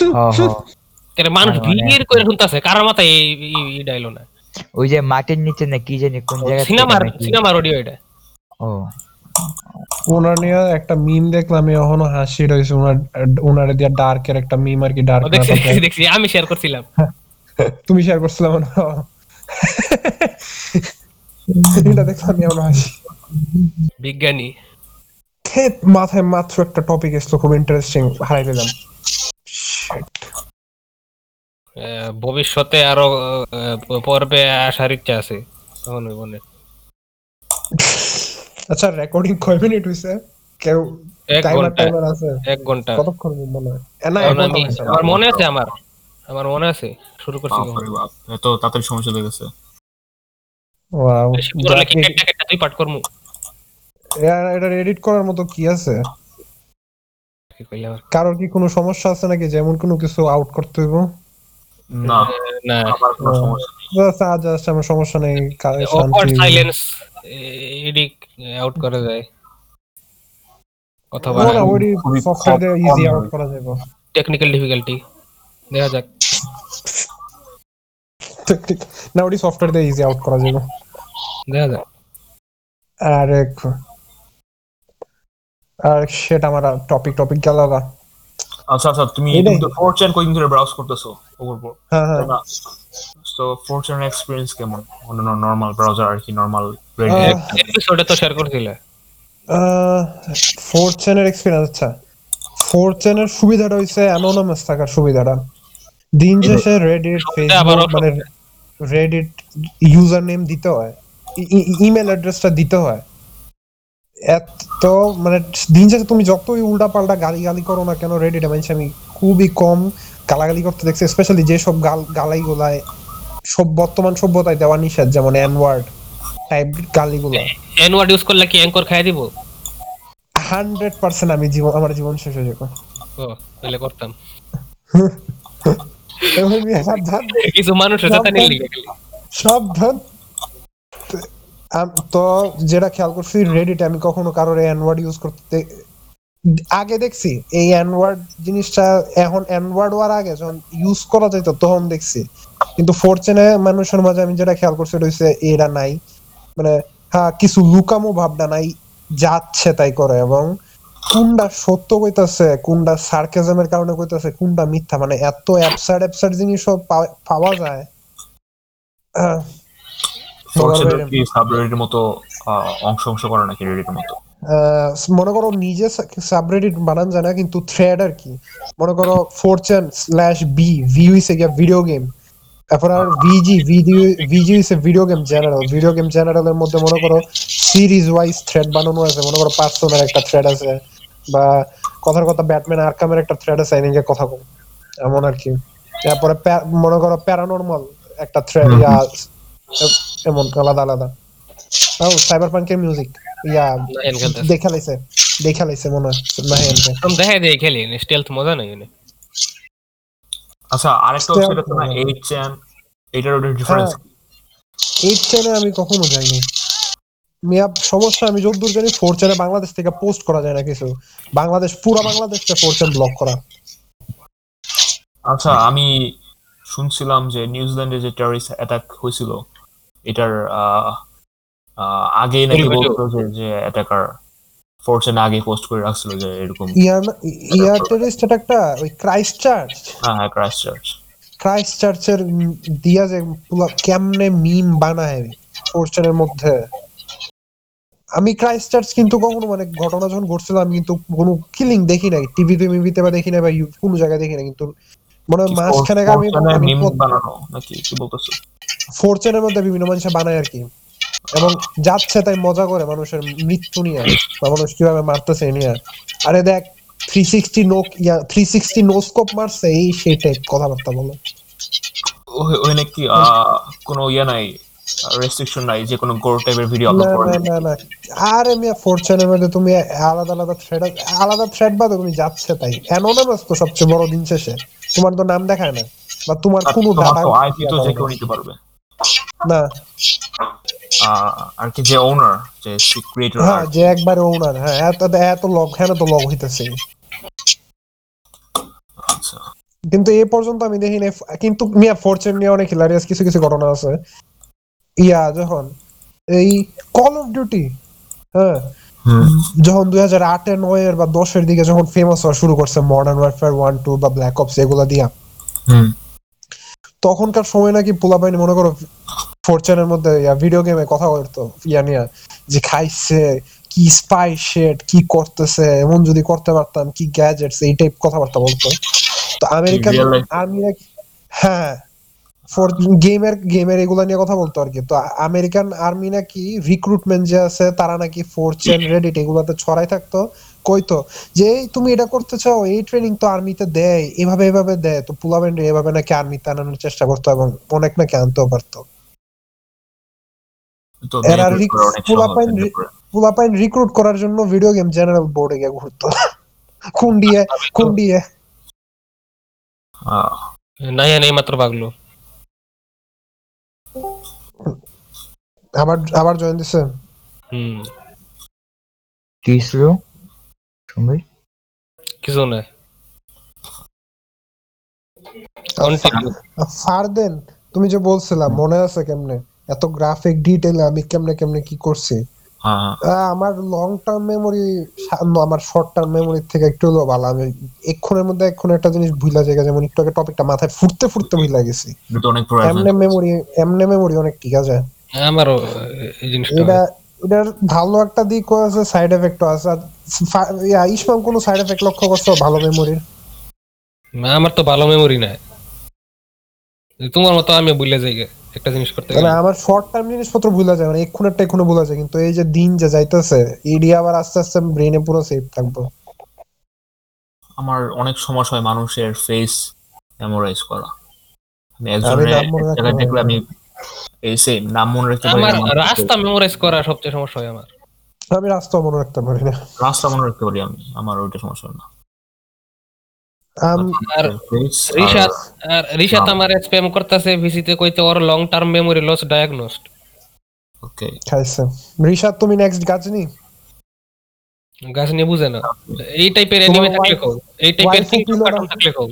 হ হ মানুষ হ্যাঁ, মানে- ভিড় করে শুনতাছে কারোর মাথায় এই ডাইলো না। ওই যে মাটির নিচে না কি জানি কোন জায়গা থেকে সিনেমার সিনেমার অডিও এটা। ও। ওনার নিয়ে একটা মিম দেখলাম আমি এখনও হাসি রয়েছে ওনার ওনার দিয়া ডার্কের একটা মিম আর কি ডার্ক দেখছি দেখছি আমি শেয়ার করছিলাম। তুমি শেয়ার করছিলাম মনে দেখলাম আমি এখনও হাসি বিজ্ঞানী। মাথায় মাত্র একটা টপিক এসলো খুব ইন্টারেস্টিং হারাই দিলাম ভবিষ্যতে আরও পর্বে আসার ইচ্ছা আছে তখন হইব না। আচ্ছা রেকর্ডিং কয় মিনিট হইছে? কেউ এক ঘণ্টা আছে? এক ঘণ্টা। কতক্ষণ মনে হয়? না। আমার মনে আছে আমার। আমার মনে আছে শুরু করছি এত তাড়াতাড়ি সময় চলে গেছে। দুই পার্ট করমু এটা এডিট করার মতো কি আছে? কি কইলে আবার? কারোর কি কোনো সমস্যা আছে নাকি যেমন কোনো কিছু আউট করতে হইব? না। না। সমস্যা নেই। জাস্ট আজ জাস্ট আমার সমস্যা নেই। কা- অকওয়ার্ড শান্তি। সাইলেন্স এডিট আউট করা যায়। অথবা ইজি আউট করা যাবে টেকনিক্যাল ডিফিকাল্টি দেখা যাক। Technic- না ওই সফটওয়্যার দিয়ে ইজি আউট করা যাবে দেখা যাক। আর এক আর সেটা আমার টপিক টপিক গেল। আচ্ছা আচ্ছা তুমি তো ফোরচান কয়দিন ধরে ব্রাউজ করতেছো ওপর হ্যাঁ হ্যাঁ। তো এক্সপেরিয়েন্স কেমন? অন্য নরমাল ব্রাউজার আর কি নরমাল এপিসোডে তো শেয়ার করছিলে। ফোর চেনের এক্সপিরিয়েন্স আচ্ছা। ফোর চেনের সুবিধাটা হইছে অ্যানোনামাস থাকার সুবিধাটা। দিন শেষে রেডিট ফেসবুক মানে রেডিট ইউজার নেম দিতে হয়। ইমেল অ্যাড্রেসটা দিতে হয়। এত মানে দিন শেষে তুমি যতই উল্টা পাল্টা গালি গালি করো না কেন রেডিটে মানছি আমি খুবই কম গালাগালি করতে দেখছি স্পেশালি যেসব গাল গালাই গুলায় সব বর্তমান সভ্যতায় দেওয়া নিষেধ যেমন এনওয়ার্ড টাইপ গালিগুলো। এনওয়ার্ড ইউজ করলে কি অ্যাঙ্কর খাই দিব? হান্ড্রেড পার্সেন্ট আমি জীবন আমার জীবন শেষ হয়ে যাবে। ও তাহলে করতাম। কিছু মানুষের সাথে সাবধান তো যেটা খেয়াল করছি রেডিট আমি কখনো কারোর অ্যানওয়ার্ড ইউজ করতে আগে দেখছি এই অ্যানওয়ার্ড জিনিসটা এখন অ্যানওয়ার্ড হওয়ার আগে যখন ইউজ করা যেত তখন দেখছি। কিন্তু ফোরচেনে মানুষের মাঝে আমি যেটা খেয়াল করছি এটা হচ্ছে এরা নাই। মানে হ্যাঁ কিছু লুকামো ভাবনা নাই যাচ্ছে তাই করে এবং কোনটা সত্য কইতাছে কোনটা সার্কেজমের কারণে কইতাছে কোনটা মিথ্যা? মানে এত অ্যাবসার্ড অ্যাবসার্ড জিনিসও পাওয়া- পাওয়া যায়। সাবরেডিটের মতো অংশ অংশ করে নাকি রেডিটের মতো? মনে করো নিজে সাবরেডিট বানান যায় না কিন্তু থ্রেড আর কি। মনে করো ফোরচান স্ল্যাশ বি ভি হইছে গিয়া ভিডিও গেম তারপর আর ভিজি ভিজি হইছে video game general video game জেনারেলের মধ্যে মনে করো সিরিজ ওয়াইজ থ্রেড বানানো আছে মনে করো পার্সোনার একটা থ্রেড আছে। বা কথার কথা ব্যাটম্যান আরকামের একটা থ্রেড আছে এনিকে কথা কম এমন আর কি। তারপরে মনে করো প্যারানর্মাল একটা থ্রেড। ইয়া এমন আলাদা আলাদা। ও সাইবার পাঙ্কের মিউজিক ইয়া। দেখা লাইছে দেখা লাইছে মনে হয় না হ্যাঁ তুমি দেখাই দিয়ে খেলি স্টেলথ মজা নাই এনে। আচ্ছা আরেকটা না হয়। এটার ডিফারেন্স চ্যানেলে আমি কখনো যাইনি। মিয়া সমস্যা আমি যতদূর জানি ফোর বাংলাদেশ থেকে পোস্ট করা যায় না কিছু। বাংলাদেশ পুরো বাংলাদেশকে ফোর চ্যানেল ব্লক করা। আচ্ছা আমি শুনছিলাম যে নিউজিল্যান্ডে যে টেররিস্ট অ্যাটাক হয়েছিল এটার আহ, আহ, আগে নাকি বলতো যে যে অ্যাটাকার ফোরচেন আগে পোস্ট করে রাখছিল যে এরকম ইয়ার ইয়ার টেরিস্ট একটা ওই ক্রাইস্ট চার্চ হ্যাঁ হ্যাঁ ক্রাইস্ট চার্চ ক্রাইস্ট চার্চের দিয়া যে পুরো কেমনে মিম বানায় ফোরচেনের মধ্যে? আমি ক্রাইস্ট চার্চ কিন্তু কখনো মানে ঘটনা যখন ঘটছিল আমি কিন্তু কোনো কিলিং দেখি নাই। টিভিতে মিভিতে বা দেখি নাই বা কোনো জায়গায় দেখি না কিন্তু মনে হয় মাঝখানে আমি আমি মিম বানানো নাকি কি বলতেছো? ফোরচেনের মধ্যে বিভিন্ন মানুষ বানায় আর কি এবং যাচ্ছে তাই মজা করে মানুষের মৃত্যু নিয়ে বা মানুষ কীভাবে মারতেছে এ নিয়ে। আরে দেখ three sixty no three sixty no scope মারছে এই সেই টাইপ কথাবার্তা বলে। ওই নাকি কোনো ইয়ে নাই রেস্ট্রিকশন নাই যে কোনো গোর টাইপের ভিডিও আপলোড না করলে না না আরে মিয়া ফোরচেনের মধ্যে তুমি আলাদা আলাদা থ্রেড আলাদা থ্রেড বাদে তুমি যাচ্ছে তাই। অ্যানোনামাস তো সবচেয়ে বড় দিন শেষে। তোমার তো নাম দেখায় না বা তোমার কোনো ডাটা তো আইপি তো যে কেউ নিতে পারবে। না। আর কি যে ওনার যে ক্রিয়েটর হ্যাঁ যে একবার ওনার হ্যাঁ এত এত লগ হ্যাঁ তো লগ হইতেছে? আচ্ছা। কিন্তু এ পর্যন্ত আমি দেখিনি। কিন্তু মিয়া ফরচুন নিয়ে অনেক হিলারিয়াস কিছু কিছু ঘটনা আছে। ইয়া যখন এই কল অফ ডিউটি হ্যাঁ? যখন দুই হাজার আটে নয়ের বা দশের দিকে যখন ফেমাস হওয়া শুরু করছে মডার্ন ওয়ারফেয়ার ওয়ান টু বা ব্ল্যাক অপস এগুলা দিয়া তখনকার সময় নাকি পোলাপাইনি মনে করো ফরচুনের মধ্যে ভিডিও গেমে কথা বলতো ইয়া নিয়ে যে খাইছে কি স্পাই শেড কি করতেছে এমন যদি করতে পারতাম কি গ্যাজেটস এই টাইপ কথাবার্তা বলতো। তো আমেরিকান real আর্মি হ্যাঁ ফর গেমের গেমের এগুলা নিয়ে কথা বলতো আর কি। তো আমেরিকান আর্মি নাকি রিক্রুটমেন্ট যে আছে তারা নাকি ফোরচেন রেডিট এগুলাতে ছড়াই থাকতো কইতো যে তুমি এটা করতে চাও এই ট্রেনিং তো আর্মিতে দেয় এভাবে এভাবে দেয়। তো পুলাবেন এভাবে নাকি আর্মিতে আনানোর চেষ্টা করতো এবং অনেক নাকি আনতেও পারতো। এরা পোলাপাইন। পুলাপাইন রিক্রুট করার জন্য ভিডিও গেম জেনারেল বোর্ডে গিয়ে ঘুরতো। কোন দিয়ে কোন দিয়ে। আহ, নাই মাত্র পাগলো। আবার আবার জয়েন দিছে? হুম। কি ছিল? সময় কিছু না. ফারদেন তুমি যে বলছিলা মনে আছে কেমনে? এত গ্রাফিক ডিটেইল আমি কেমনে কেমনে কি করছি? হ্যাঁ। আহ, আমার লং টার্ম মেমোরি আমার শর্ট টার্ম মেমোরি থেকে একটু হলেও ভালো। আমি এক্ষণের মধ্যে এখন একটা জিনিস ভুলা জায়গা যেমন একটু আগে টপিকটা মাথায় ফুটতে ফুটতে ভুলা গেছি। এমনে মেমোরি এমনে মেমোরি অনেক ঠিক আছে। আমারও এই জিনিসটা এটা এটার ভালো একটা দিকও আছে সাইড এফেক্টও আছে। আর ইয়া, ইসমাম কোনো সাইড এফেক্ট লক্ষ্য করছ? ভালো মেমোরির না, আমার তো ভালো মেমোরি নাই। তোমার মতো আমি ভুলে যাই একটা জিনিস করতে মানে গেলে আমার শর্ট টার্ম জিনিসপত্র ভুলা যায় মানে এক্ষুনেরটা এক্ষুনে ভুলা যায় কিন্তু এই যে দিন যে যাইতেছে এডি আবার আস্তে আস্তে ব্রেনে পুরো সেভ থাকব। আমার অনেক সমস্যা হয় মানুষের ফেস মেমোরাইজ করা। আমি একজনের আমি এই সেম নাম মনে রাখতে পারি আমার রাস্তা মেমোরাইজ করা সবচেয়ে সমস্যা হয় আমার। আমি রাস্তা মনে রাখতে পারি না। রাস্তা মনে রাখতে পারি আমি আমার ওইটা সমস্যা না। আর। আমার স্প্যাম করতেছে ভিসিতে কইতে ওর long term memory loss diagnosed okay খাইছে। তুমি নেক্সট গাজনি? গাছ নিয়ে বুঝে না। এই টাইপের এনিমে থাকলে কও। এই টাইপের থাকলে কও।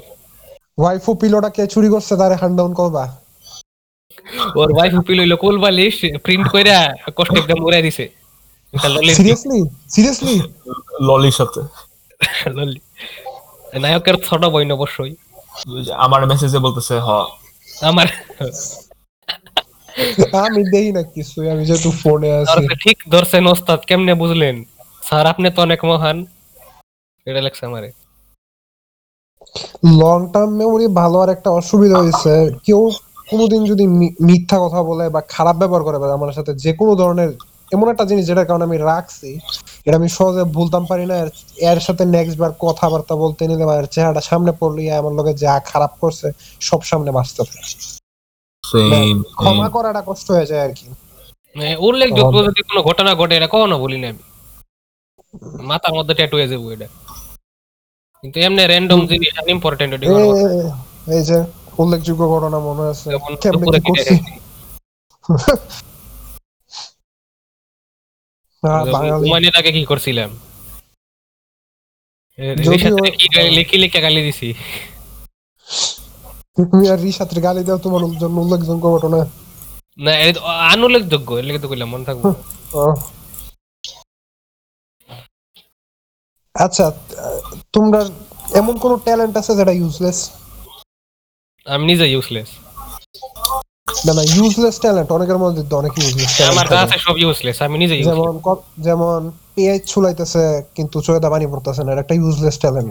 ওয়াইফু পিলোটা কে চুরি করছে তারে হ্যান্ড ডাউন করবা? ওর ওয়াইফ উপিল হইল কোল বালিশ প্রিন্ট কইরা কষ্টে একদম মুড়াই দিছে। সিরিয়াসলি সিরিয়াসলি ললির সাথে। ললি নায়কের ছোট বইন অবশ্যই। আমার মেসেজে বলতেছে হ। আমার। আমি দেই না কিছু আমি যেহেতু ফোনে আছি। ঠিক ধরছেন ওস্তাদ কেমনে বুঝলেন? স্যার আপনি তো অনেক মহান। এটা লেখছে আমারে। লং টার্ম মেমোরি ভালো আর একটা অসুবিধা হয়েছে। কেউ কোনোদিন যদি মি- মিথ্যা কথা বলে বা খারাপ ব্যবহার করে বা আমার সাথে যে কোনো ধরনের এমন একটা জিনিস যেটার কারণে আমি রাখছি এটা আমি সহজে ভুলতাম পারি না এর- সাথে নেক্সট বার কথাবার্তা বলতে নিলে বা এর চেহারাটা সামনে পড়লে আমার লোকে যা খারাপ করছে সব সামনে বাঁচতে থাকে। ক্ষমা করাটা কষ্ট হয়ে যায় আর কি। মানে উল্লেখযোগ্য যদি কোনো ঘটনা ঘটে এটা কখনো বলি না আমি। মাথার মধ্যে ট্যাটু হয়ে যাব এটা। কিন্তু এমনি র্যান্ডম জিনিস ইম্পর্টেন্ট এই যে উল্লেখযোগ্য ঘটনা মনে আছে। কেমনে কি করছি? ঘুমানোর আগে কি করছিলাম? এ, যদিও- রিশাদকে কি গালি- লিখি লিখে গালি দিছি। তুমি আর রিসাত্রে গালি দাও তোমার জন্য উল্লেখযোগ্য ঘটনা। না এটা তো আনুল্লেখযোগ্য এর লেগে তো কইলাম মনে থাকব। আচ্ছা তোমরা এমন কোন ট্যালেন্ট আছে যেটা ইউজলেস আমি নিজে ইউজলেস না না ইউজলেস ট্যালেন্ট অনেকের মধ্যে তো অনেক ইউজলেস আমার আছে সব ইউজলেস আমি নিজে ইউজলেস যেমন যেমন পেঁয়াজ ছুলাইতেছে কিন্তু চোয়েদা পানি পড়তেছে না একটা ইউজলেস ট্যালেন্ট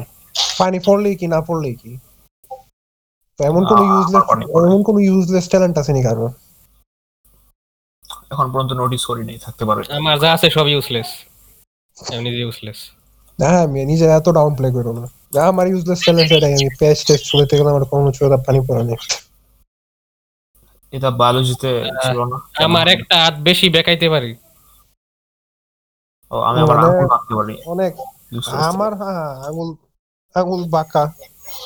পানি পড়লেই কি না পড়লেই কি? এমন কোন ইউজলেস এমন কোন ইউজলেস ট্যালেন্ট আছে নি কারও? এখন পর্যন্ত নোটিস করিনি থাকতে পারে। আমার যা আছে সব ইউজলেস আমি নিজে ইউজলেস হ্যাঁ আমি নিজে এত ডাউন প্লে করো না না, আমার ইউজলেস ট্যালেন্ট এটাই আমি পেঁয়াজ টেস্ট ছুলাইতে গেলে আমার কোনো চোয়েদা পানি পড়ে না এটা বায়োলজিতে ছিল না আমার একটা হাত বেশি বেকাইতে পারি ও, আমি মানে- আঙুল রাখতে পারি অনেক আমার হ্যাঁ আঙুল আঙুল বাঁকা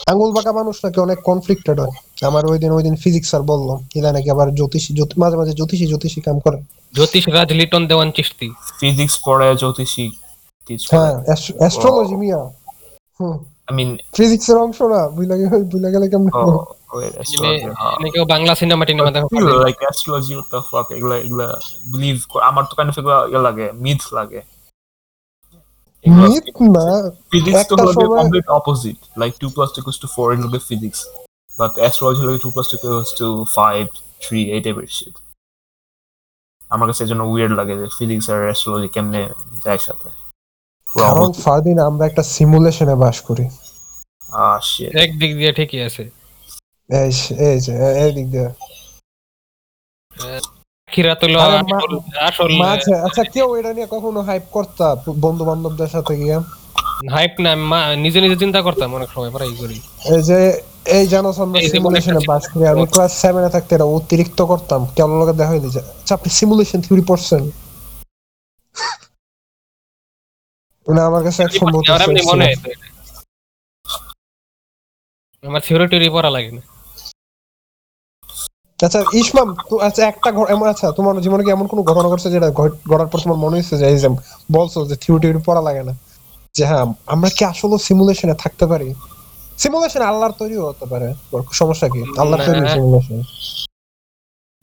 আঙুল বাঁকা মানুষ নাকি অনেক কনফ্লিক্টেড হয়। আমার ওই দিন ওই দিন ফিজিক্স স্যার বলল। এলা নাকি আবার জ্যোতিষী জ্যোতি- মাঝে মাঝে জ্যোতিষী জ্যোতিষী কাম করে। জ্যোতিষ রাজ লিটন দেওয়ান চিস্তি ফিজিক্স পড়ে জ্যোতিষী হ্যাঁ অ্যাস্ট্রোলজি মিয়া। হুম। আই মিন ফিজিক্স এর অংশ না বুঝলা গেলে বুঝলা গেলে কেমন অ্যাস্ট্রোলজি কেউ বাংলা সিনেমা টিনেমা দেখা astrology what the এগুলা এগুলা বিলিভ আমার তো কাইন্ড অফ এগুলা ইয়ে লাগে মিথ লাগে। মিথ না ফিজিক্স তো হলো complete opposite like 2 plus 2 equals to 4 it will be physics but astrology হলো 2 plus 2 equals to 5 3 এই টাইপের shit আমার কাছে এজন্য উইয়ার্ড লাগে যে ফিজিক্স আর অ্যাস্ট্রোলজি কেমনে যায় সাথে। কারণ ফারদিন আমরা একটা সিমুলেশনে বাস করি। শিট এক দিক দিয়ে ঠিকই আছে। এই এই যে এই দিক দিয়ে। আচ্ছা কেউ এটা নিয়ে কখনো হাইপ করতা বন্ধু বান্ধবদের সাথে গিয়ে? হাইপ না নিজে নিজে চিন্তা করতাম অনেক সময় করি। এই যে এই জানো সিমুলেশনে একটা বাস করি আমি ক্লাস সেভেনে থাকতে এটা অতিরিক্ত করতাম। কেমন লোকের দেখা হইলি আচ্ছা আপনি সিমুলেশন থিওরি পড়ছেন? মানে আমার কাছে এক সম্ভব আমার এমনি মনে হয় তো এটা। আমার থিওরি পড়া লাগে না। আচ্ছা ইসমাম তো আচ্ছা একটা এমন আচ্ছা তোমার জীবনে কি এমন কোনো ঘটনা ঘটছে যেটা ঘটার পর তোমার মনে হচ্ছে যে এই বলছো যে থিওরি পড়া লাগে না? যে হ্যাঁ আমরা কি আসলে সিমুলেশনে থাকতে পারি? সিমুলেশন আল্লাহর তৈরিও হতে পারে। সমস্যা কি? আল্লাহর তৈরি না। সিমুলেশন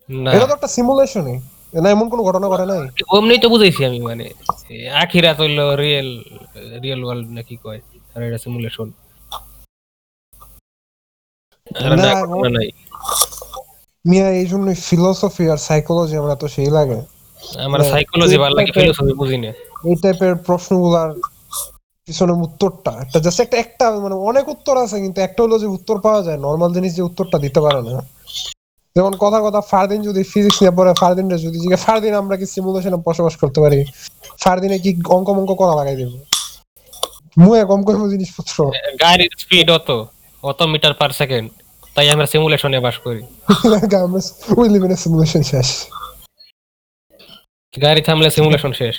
না। এটা তো একটা সিমুলেশনই না এমন কোনো ঘটনা ঘটে নাই? অমনি তো বুঝাইছি আমি মানে এ, আখিরাত হইল রিয়েল রিয়েল ওয়ার্ল্ড নাকি কয় আর এটা সিমুলেশন না না, নাই। মিয়া এই জন্য ফিলোসফি আর সাইকোলজি আমরা তো সেই লাগে। আমার সাইকোলজি ভালো লাগে ফিলোসফি বুঝি না। এই টাইপের প্রশ্নগুলার পিছনে উত্তরটা একটা জাস্ট একটা একটা মানে অনেক উত্তর আছে কিন্তু একটা হলো যে উত্তর পাওয়া যায় নর্মাল জিনিস যে উত্তরটা দিতে পারে না। যেমন কথা কথা ফারদিন যদি ফিজিক্স নিয়ে পড়ে ফারদিন যদি জিজ্ঞাসা ফারদিন আমরা কি সিমুলেশনে বসবাস করতে পারি? ফারদিনে কি অঙ্ক মঙ্ক করা লাগাই দেবো? মুয়ে কম করব জিনিসপত্র। গাড়ির স্পিড অত অত মিটার পার সেকেন্ড তাই আমরা সিমুলেশনে বাস করি। আমরা উই লিভ ইন সিমুলেশন শেষ। গাড়ি থামলে সিমুলেশন শেষ।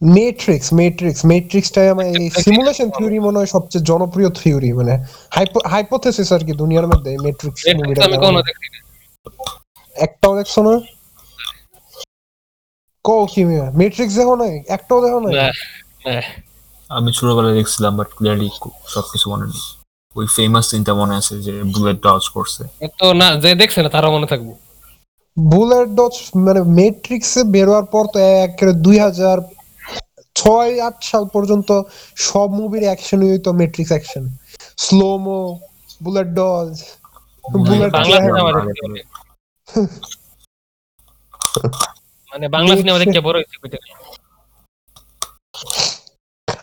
মেট্রিক্স মেট্রিক্স মেট্রিক্সটাই আমার এই সিমুলেশন থিওরি মনে হয় সবচেয়ে জনপ্রিয় থিওরি মানে হাইপোথেসিস আর কি দুনিয়ার মধ্যে মেট্রিক্স মুভিটা আমি কোনো দেখি না। একটাও দেখছ না? কি মিয়া? মেট্রিক্স দেখো নাই? একটাও দেখো নাই? না, না। আমি ছোটবেলায় দেখছিলাম বাট ক্লিয়ারলি সবকিছু মনে নেই। ওই ফেমাস সিনটা মনে আছে যে বুলেট ডজ করছে। তো না যে দেখছে না তারও মনে থাকব। বুলেট ডচ মানে মেট্রিক্সে বেরোয়ার পর তো একেবারে দুই হাজার ছয় আট সাল পর্যন্ত সব মুভির অ্যাকশনই হইতো Matrix action slomo bullet dodge bullet. মানে বাংলা সিনেমা বড় কইতে গেলে।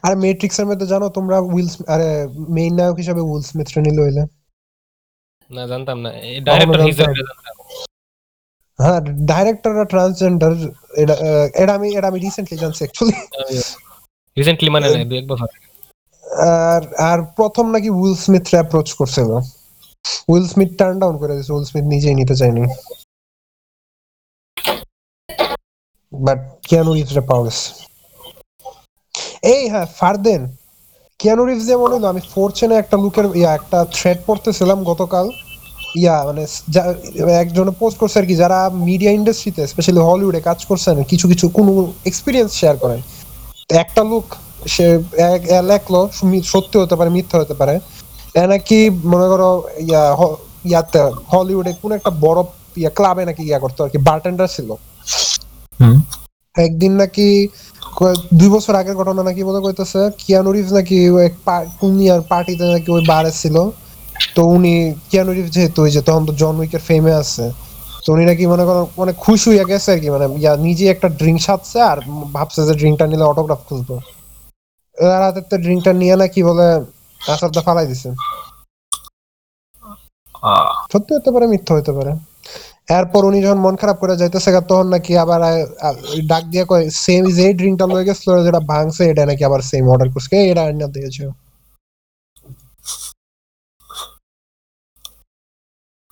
আর মেট্রিক্সের মধ্যে জানো তোমরা উইল আরে মেইন নায়ক হিসাবে উইল স্মিথ রে নিল না জানতাম না। ডাইরেক্টর হিসেবে জানতাম। হ্যাঁ ডাইরেক্টররা ট্রান্সজেন্ডার এটা এটা আমি এটা আমি রিসেন্টলি জানছি অ্যাকচুয়ালি রিসেন্টলি মানে দু এক বছর। আর আর প্রথম নাকি উইল স্মিথ অ্যাপ্রোচ করছিল উইল স্মিথ টার্ন ডাউন করে দিয়েছে উইল স্মিথ নিজেই নিতে চায়নি। বাট কিয়ানো রিভস রে পাওয়া গেছে। এই হ্যাঁ ফারদেন। কিয়ানো রিভস যেমন হলো আমি ফোরচেনে একটা লুকের ইয়া একটা থ্রেড পড়তেছিলাম গতকাল। ইয়া মানে যা- একজনে পোস্ট করছে আর কি যারা মিডিয়া ইন্ডাস্ট্রিতে স্পেশালি হলিউডে কাজ করছেন কিছু কিছু কোনো এক্সপিরিয়েন্স শেয়ার করেন একটা লোক সে লেখলো সত্যি হতে পারে মিথ্যা হতে পারে। নাকি মনে করো ইয়া ইয়াতে হলিউডে কোন একটা বড় ইয়া ক্লাবে নাকি ইয়া করতো আর কি বারটেন্ডার ছিল। হুম। একদিন নাকি দুই বছর আগের ঘটনা নাকি বলে কইতেছে কিয়ানো রিভস নাকি কোন ইয়ার পার্টিতে নাকি ওই বারে ছিল। তো উনি কিয়ানো রিভস যেহেতু ওই যে তখন তো জন উইকের ফেমে আছে তো উনি নাকি মনে করো মানে খুশি হইয়া গেছে আর কি মানে ইয়া নিজে একটা ড্রিঙ্ক সাজছে আর ভাবছে যে ড্রিঙ্কটা নিলে অটোগ্রাফ খুঁজবো। তো ড্রিঙ্কটা নিয়ে নাকি বলে আসারটা ফালাই দিছে। সত্যি হতে পারে মিথ্যা হতে পারে। এরপর উনি যখন মন খারাপ করে যাইতেছে তখন নাকি আবার ডাক দিয়ে কয় সেম যে ড্রিঙ্কটা লয়ে গেছিল যেটা ভাঙছে এটা নাকি আবার সেম অর্ডার করছে। "এই, এটা আইনা দিয়েছে।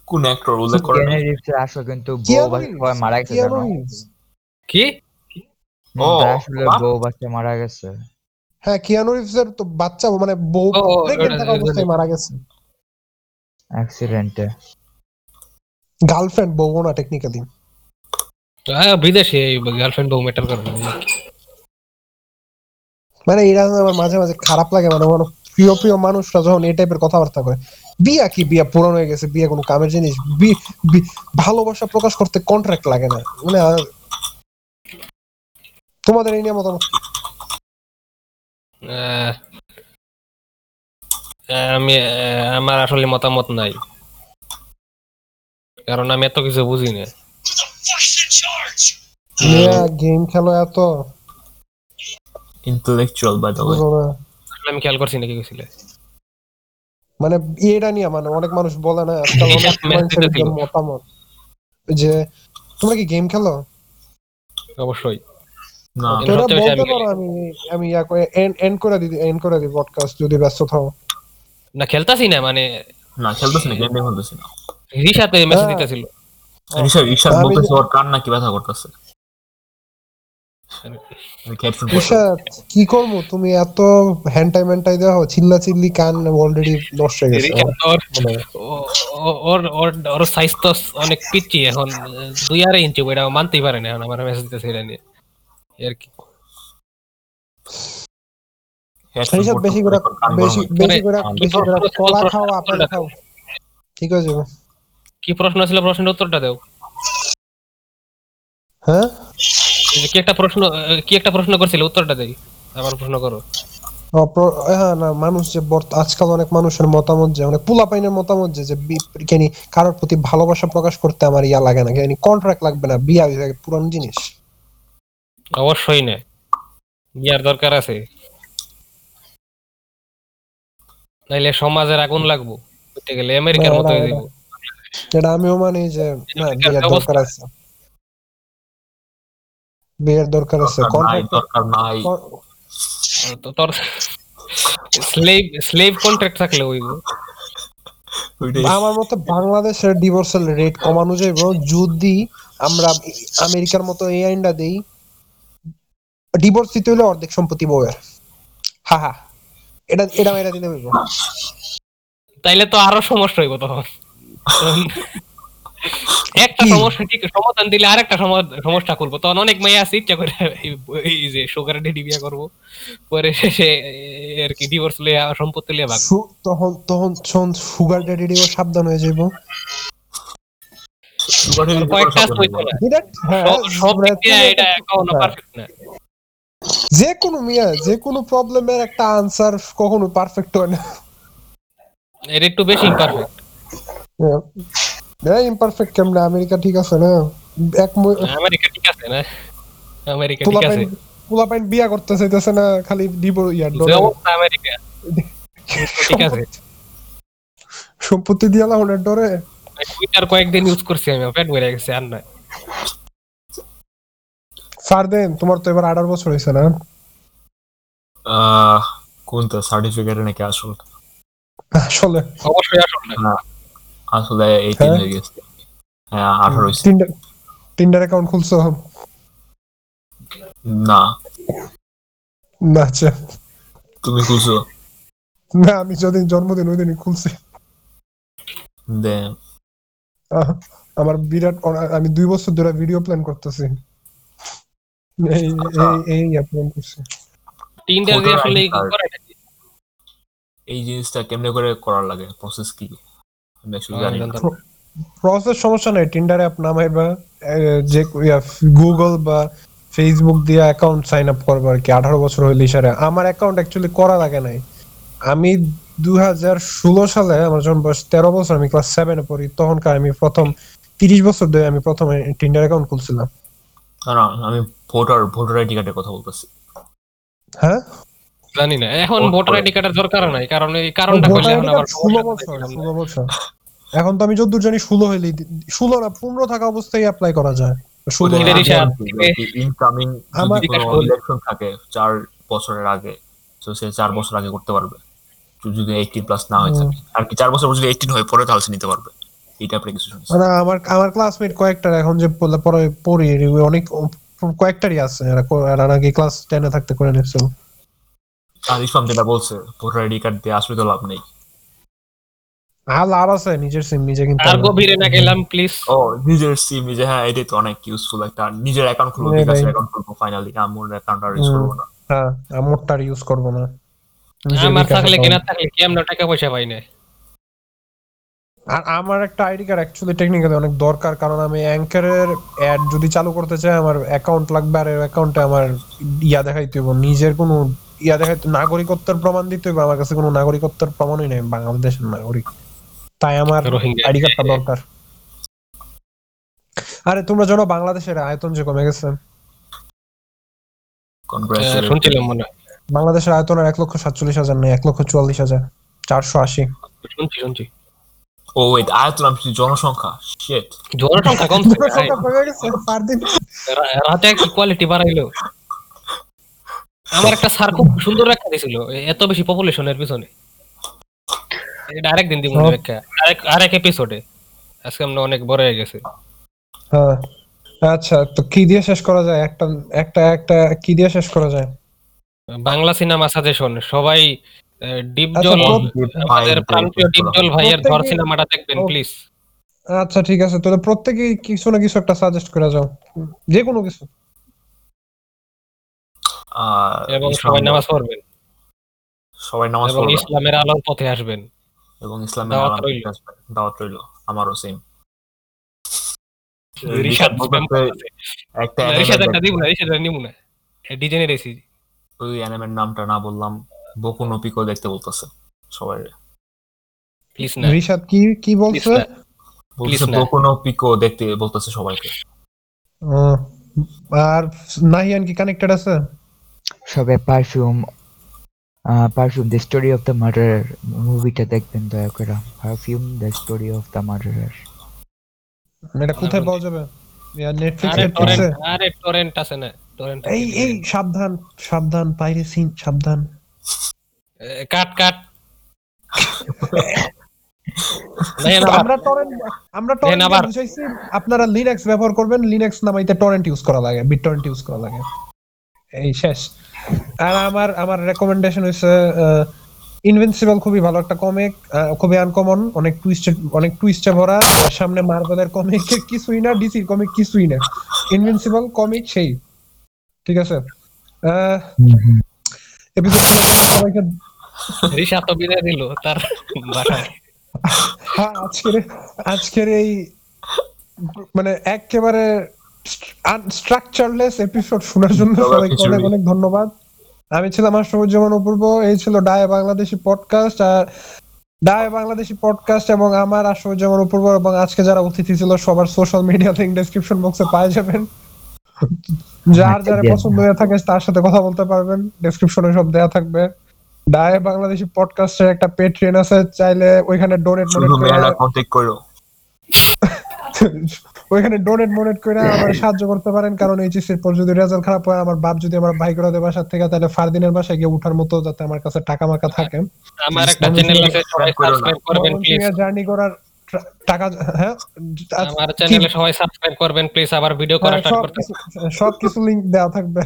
কোন অ্যাক্টর উল্লেখ করে? রিভসের কিন্তু বউ বাচ্চা মারা গেছে জানো? কি? ও। বউ বাচ্চা মারা গেছে। হ্যাঁ কিয়ানো রিভস তো বাচ্চা মানে বউ থাকা অবস্থায় মারা গেছে। অ্যাক্সিডেন্টে গার্লফ্রেন্ড বউ না টেকনিক্যালি হ্যাঁ বিদেশে গার্লফ্রেন্ড বউ ম্যাটার করে মানে এরা আমার মাঝে মাঝে খারাপ লাগে মানে প্রিয় প্রিয় মানুষরা যখন এই টাইপের কথাবার্তা করে বিয়া কি বিয়া পুরানো হয়ে গেছে বিয়ে কোনো কামের জিনিস? ভালোবাসা প্রকাশ করতে কন্ট্রাক্ট লাগে না। মানে তোমাদের এই নিয়ে মতামত আমি আহ, আমার আসলে মতামত নাই। কারণ আমি এত কিছু বুঝি না। গেম খেলো এত। ইন্টেলেকচুয়াল বাই দ্য ওয়ে আমি খেয়াল করছি নাকি গেছিলে মানে এটা নিয়ে মানে অনেক মানুষ বলে না আজকাল অনেক মানুষের টা ছিল। যে মতামত। যে তোমরা কি গেম খেলো? অবশ্যই। না। বলতে আমি আমি ইয়া এন্ড করে দিই এন্ড করে দিই পডকাস্ট যদি ব্যস্ত থাকো না খেলতাছি না মানে না খেলতেছি না গেম খেলতেছি না। মেসেজ হ্যাঁ। দিতেছিল। ঋষাদ বলতেছে ওর কান নাকি ব্যথা করতেছে। কি করব? তুমি এত হ্যান্টাই ম্যান্টাই দেওয়া চিল্লা চিল্লি কান অলরেডি নষ্ট হয়ে গেছে। ওর মানে ও- ও- ওর ওর ওর সাইজ তো অনেক পিচ্ছি এখন দুই আড়াই ইঞ্চি এটা মানতেই পারে না এখন আমার মেসেজ দিতেছে এটা নিয়ে। আর কি? ঈশাদ, বেশি করে বেশি বেশি করে বেশি করে কলা খাও আপেল খাও। ঠিক কি প্রশ্ন ছিল প্রশ্নের উত্তরটা দাও। হ্যাঁ? কি একটা প্রশ্ন কি একটা প্রশ্ন করছিল? উত্তরটা দেই। আবার প্রশ্ন করো। না মানুষ যে আজকাল অনেক মানুষের মতামত যে অনেক পোলাপাইনের মতামত যে যে কেনি কারোর প্রতি ভালোবাসা প্রকাশ করতে আমার ইয়া লাগে না কেনি কন্ট্রাক্ট লাগবে না বিয়া পুরান জিনিস। অবশ্যই না। বিয়ার দরকার আছে। নাইলে সমাজের আগুন লাগবো। গেলে আমেরিকার মতো হয়ে। যাব এটা আমিও মানি যে না বিয়ের। দরকার আছে। বিয়ের দরকার আছে। দরকার নাই কন্ট্রাক্ট দরকার নাই। তো তোর স্লেভ স্লেভ কন্ট্রাক্ট থাকলে হইব। আমার মতে বাংলাদেশের ডিভোর্সের রেট কমানো যাইব যদি আমরা আমেরিকার মতো এই আইনটা দেই ডিভোর্স দিতে হলে অর্ধেক সম্পত্তি বউয়ের। হা হা। এটা এটা এটা দিতে হইব। তাইলে তো আরও সমস্যা হইব তখন। একটা সমস্যা ঠিক সমাধান দিলে আরেকটা সমা- সমস্যা করব। তখন অনেক মেয়ে আছে ইচ্ছা করে এই- যে সুগার ডেডি বিয়া করব। পরে শেষে আর কি ডিভোর্স লিয়ে সম্পত্তি লিয়ে ভাগ তখন তখন শোন সুগার ড্যাডিও সাবধান হয়ে যাইব। হ্যাঁ। পারফেক্ট যে কোনো মিয়া যে কোনো প্রবলেমের একটা আনসার কখনো পারফেক্ট হয় না। এটা একটু বেশি ইমপারফেক্ট ইমপারফেক্ট কেমনে আমেরিকা ঠিক আছে না? এক আমেরিকা ঠিক আছে না? আমেরিকা ঠিক আছে। পোলাপাইন বিয়া করতে চাইতেছে না খালি দিব ইয়ার ডলার আমেরিকা ঠিক আছে। সম্পত্তি দিয়ে লাউনের ডরে। টুইটার কয়েকদিন ইউজ করছি আমি পেট ভরে গেছে আর না ফারদেন তোমার তো এবার আঠারো বছর হয়েছে না? আহ, কোনটা সার্টিফিকেট নাকি আসল? আসলে। অবশ্যই আসল না। আসলে এইটিন হ্যাঁ? হয়ে গেছে। হ্যাঁ। টিন্ডার টিন্ডার অ্যাকাউন্ট খুলছো? না। না আচ্ছা। তুমি খুলছো? না আমি যদিন জন্মদিন ওই দিনই খুলছি আমার বিরাট আমি দুই বছর ধরে ভিডিও প্ল্যান করতেছি। এই এই এই প্ল্যান করছি। টিন্ডার দিয়ে আসলে নাকি? এই জিনিসটা কেমনে করে করার লাগে? প্রসেস কি? আসলে জানি না। প্রসেস সমস্যা নাই টিন্ডার অ্যাপ নামাইবা এ, যে গুগল বা ফেসবুক দিয়ে অ্যাকাউন্ট সাইন আপ করব আর কি আঠারো বছর হইলে ইশারে আমার অ্যাকাউন্ট অ্যাকচুয়ালি করা লাগে নাই। আমি দুই হাজার ষোলো সালে আমার যখন বয়স তেরো বছর আমি ক্লাস সেভেনে পড়ি তখনকার আমি প্রথম তিরিশ বছর ধরে আমি প্রথমে টিন্ডার অ্যাকাউন্ট খুলছিলাম। আমি ভোটার ভোটার আইডি কার্ডের কথা বলতেছি। হ্যাঁ? জানি না। এখন ভোটার আইডি কার্ডের দরকার নাই কারণ এই কারণটা এখন আবার কার্ড ষোলো বছর ষোলো বছর। এখন তো আমি যতদূর জানি ষোলো হইলেই ষোলো না পনেরো থাকা অবস্থায় অ্যাপ্লাই করা যায়। ইনকামিং। ইলেকশন থাকে বছরের আগে তো সে চার বছর আগে করতে পারবে। যদি প্লাস না হয়ে থাকে আর কি চার বছর পর যদি এইটিন হয়ে পরে তাহলে নিতে পারবে। অ্যাপ্লিকেশন মানে আমার আমার ক্লাসমেট কয়েকটার এখন যে পরে পড়ি অনেক কয়েকটারই আছে এরা নাকি ক্লাস টেনে থাকতে করে নিচ্ছিল আর ইসলাম যেটা বলছে ভোটার আইডি কার্ড দিয়ে আসলে তো লাভ নেই। আর লাভ আছে নিজের সিম নিজে কিন্তু আর গভীরে না গেলাম প্লিজ ও নিজের সিম নিজে হ্যাঁ এটাই তো অনেক ইউজফুল একটা নিজের অ্যাকাউন্ট খুলবো হ্যাঁ, বিকাশের অ্যাকাউন্ট খুলবো ফাইনালি আমার অ্যাকাউন্ট আর ইউজ করব না। হ্যাঁ ইউজ করব না। আমার থাকলে account। কেনা থাকলে কি আমরা টাকা পয়সা পাই না? আর আমার একটা আইডি কার্ড অ্যাকচুয়ালি টেকনিক্যালি অনেক দরকার কারণ আমি অ্যাঙ্কারের অ্যাড যদি চালু করতে চাই আমার অ্যাকাউন্ট লাগবে আর অ্যাকাউন্টে আমার ইয়া দেখাইতে হবে নিজের কোনো ইয়া দেখাইতে নাগরিকত্বের প্রমাণ দিতে হবে আমার কাছে কোনো নাগরিকত্বের প্রমাণই নেই বাংলাদেশের নাগরিক। তাই আমার আইডি কার্ডটা দরকার। আরে তোমরা জানো বাংলাদেশের আয়তন যে কমে গেছে? শুনছিলাম মনে। বাংলাদেশের আয়তন আর এক লক্ষ সাতচল্লিশ হাজার নেই এক লক্ষ চুয়াল্লিশ হাজার চারশো আশি। শুনছি শুনছি। ও ওয়েট আয়তন আমি জনসংখ্যা শিট জনসংখ্যা। কমে গেছে রা- রাতে কি কোয়ালিটি বাড়াইলো। আমার একটা স্যার খুব সুন্দর ব্যাখ্যা দিছিল এত বেশি পপুলেশনের পিছনে। এটা আরেক দিন দিব ব্যাখ্যা আরেক আরেক এপিসোডে আজকে আমরা অনেক বড় হয়ে গেছে। হ্যাঁ। আচ্ছা তো কি দিয়ে শেষ করা যায়? একটা একটা একটা কি দিয়ে শেষ করা যায়? বাংলা সিনেমা সাজেশন সবাই ডিপজল আচ্ছা, আমাদের প্রান্তীয় ডিপজল ভাইয়ের ধর সিনেমাটা দেখবেন প্লিজ আচ্ছা ঠিক আছে তাহলে প্রত্যেকেই কিছু না কিছু একটা সাজেস্ট করে যাও। যে কোনো কিছু। এবং সবাই নামাজ পড়বেন। সবাই নামাজ এবং ইসলামের আলোর পথে আসবেন। এবং ইসলামের দাওয়াত রইল। দাওয়াত রইল। আমারও সেম রিশাদ একটা একটা দিব না রিশাদ নিব না। ডিজেনারেসি ওই অ্যানিমের নামটা না বললাম বকু নপিকো দেখতে বলতেছে সবাই। প্লিজ না। রিশাদ কি কি বলছে। বকু নপিকো দেখতে বলতেছে সবাইকে। আর নাহিয়ান কি কানেক্টেড আছে? সবাই perfume perfume the story of the murderer মুভিটা দেখবেন দয়া করে। Perfume the story of the murderer এটা কোথায় পাওয়া যাবে? নেটফ্লিক্স আরে টরেন্ট আরে টরেন্ট আছে না টরেন্ট এই এই সাবধান সাবধান পাইরেসি সাবধান। কাট কাট। আমরা টরেন্ট আমরা টরেন্ট বুঝাইছি আপনারা লিনাক্স ব্যবহার করবেন লিনাক্স নামাইতে টরেন্ট ইউজ করা লাগে বিট টরেন্ট ইউজ করা লাগে। এই শেষ। আর আমার আমার রেকমেন্ডেশন হইছে ইনভিনসিবল খুবই ভালো একটা কমিক খুবই আনকমন অনেক টুইস্টেড অনেক টুইস্টে ভরা। সামনে মার্বেলের কমিক কিছুই না ডিসির কমিক কিছুই না। ইনভিনসিবল কমিক সেই। ঠিক আছে? এপিসোড সবাইকে বিদায় দিল তার হ্যাঁ আজকের আজকের এই মানে একেবারে স্ট্রাকচারলেস এপিসোড শোনার জন্য সবাইকে অনেক অনেক ধন্যবাদ। আমি ছিলাম আশরফুজ্জামান অপূর্ব এই ছিল ডায় বাংলাদেশি পডকাস্ট আর ডায় বাংলাদেশি পডকাস্ট এবং আমার আশরফুজ্জামান অপূর্ব এবং আজকে যারা অতিথি ছিল সবার সোশ্যাল মিডিয়া লিংক ডেসক্রিপশন বক্সে পাওয়া যাবেন। যার যার পছন্দ হয়ে থাকে তার সাথে কথা বলতে পারবেন ডেসক্রিপশনে সব দেয়া থাকবে। ডায় বাংলাদেশি পডকাস্টের একটা পেট্রিয়ন আছে চাইলে ওইখানে ডোনেট কন্ট্যাক্ট করো। ওইখানে ডোনেট মোনেট করে আমার সাহায্য করতে পারেন। কারণ এইচএসসি এর পর যদি রেজাল্ট খারাপ হয় আমার বাপ যদি আমার ভাই করে দেয় বাসার থেকে তাহলে ফারদিনের বাসায় গিয়ে উঠার মতো যাতে আমার কাছে টাকা মাকা থাকে। আমার একটা চ্যানেল আছে সবাই। সাবস্ক্রাইব করবেন প্লিজ জার্নি করার টাকা হ্যাঁ? আমার চ্যানেলে সবাই সাবস্ক্রাইব করবেন প্লিজ আবার ভিডিও করা হ্যাঁ, স্টার্ট সব করতে কিছু সব কিছু লিংক দেওয়া থাকবে।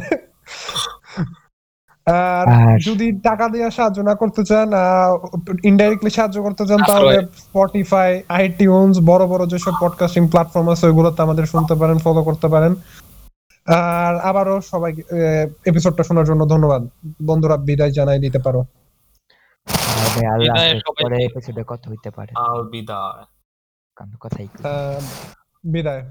আর যদি টাকা দিয়ে সাহায্য না করতে চান ইনডাইরেক্টলি সাহায্য করতে চান তাহলে। স্পটিফাই আইটিউনস বড় বড় যেসব পডকাস্টিং প্ল্যাটফর্ম আছে ওইগুলোতে আমাদের শুনতে পারেন ফলো করতে পারেন। আর আবারও সবাই এপিসোডটা শোনার জন্য ধন্যবাদ। বন্ধুরা বিদায় জানাই দিতে পারো। তবে আল্লাহ বিদায় পরে এপিসোডে কথা হইতে পারে। বিদায়।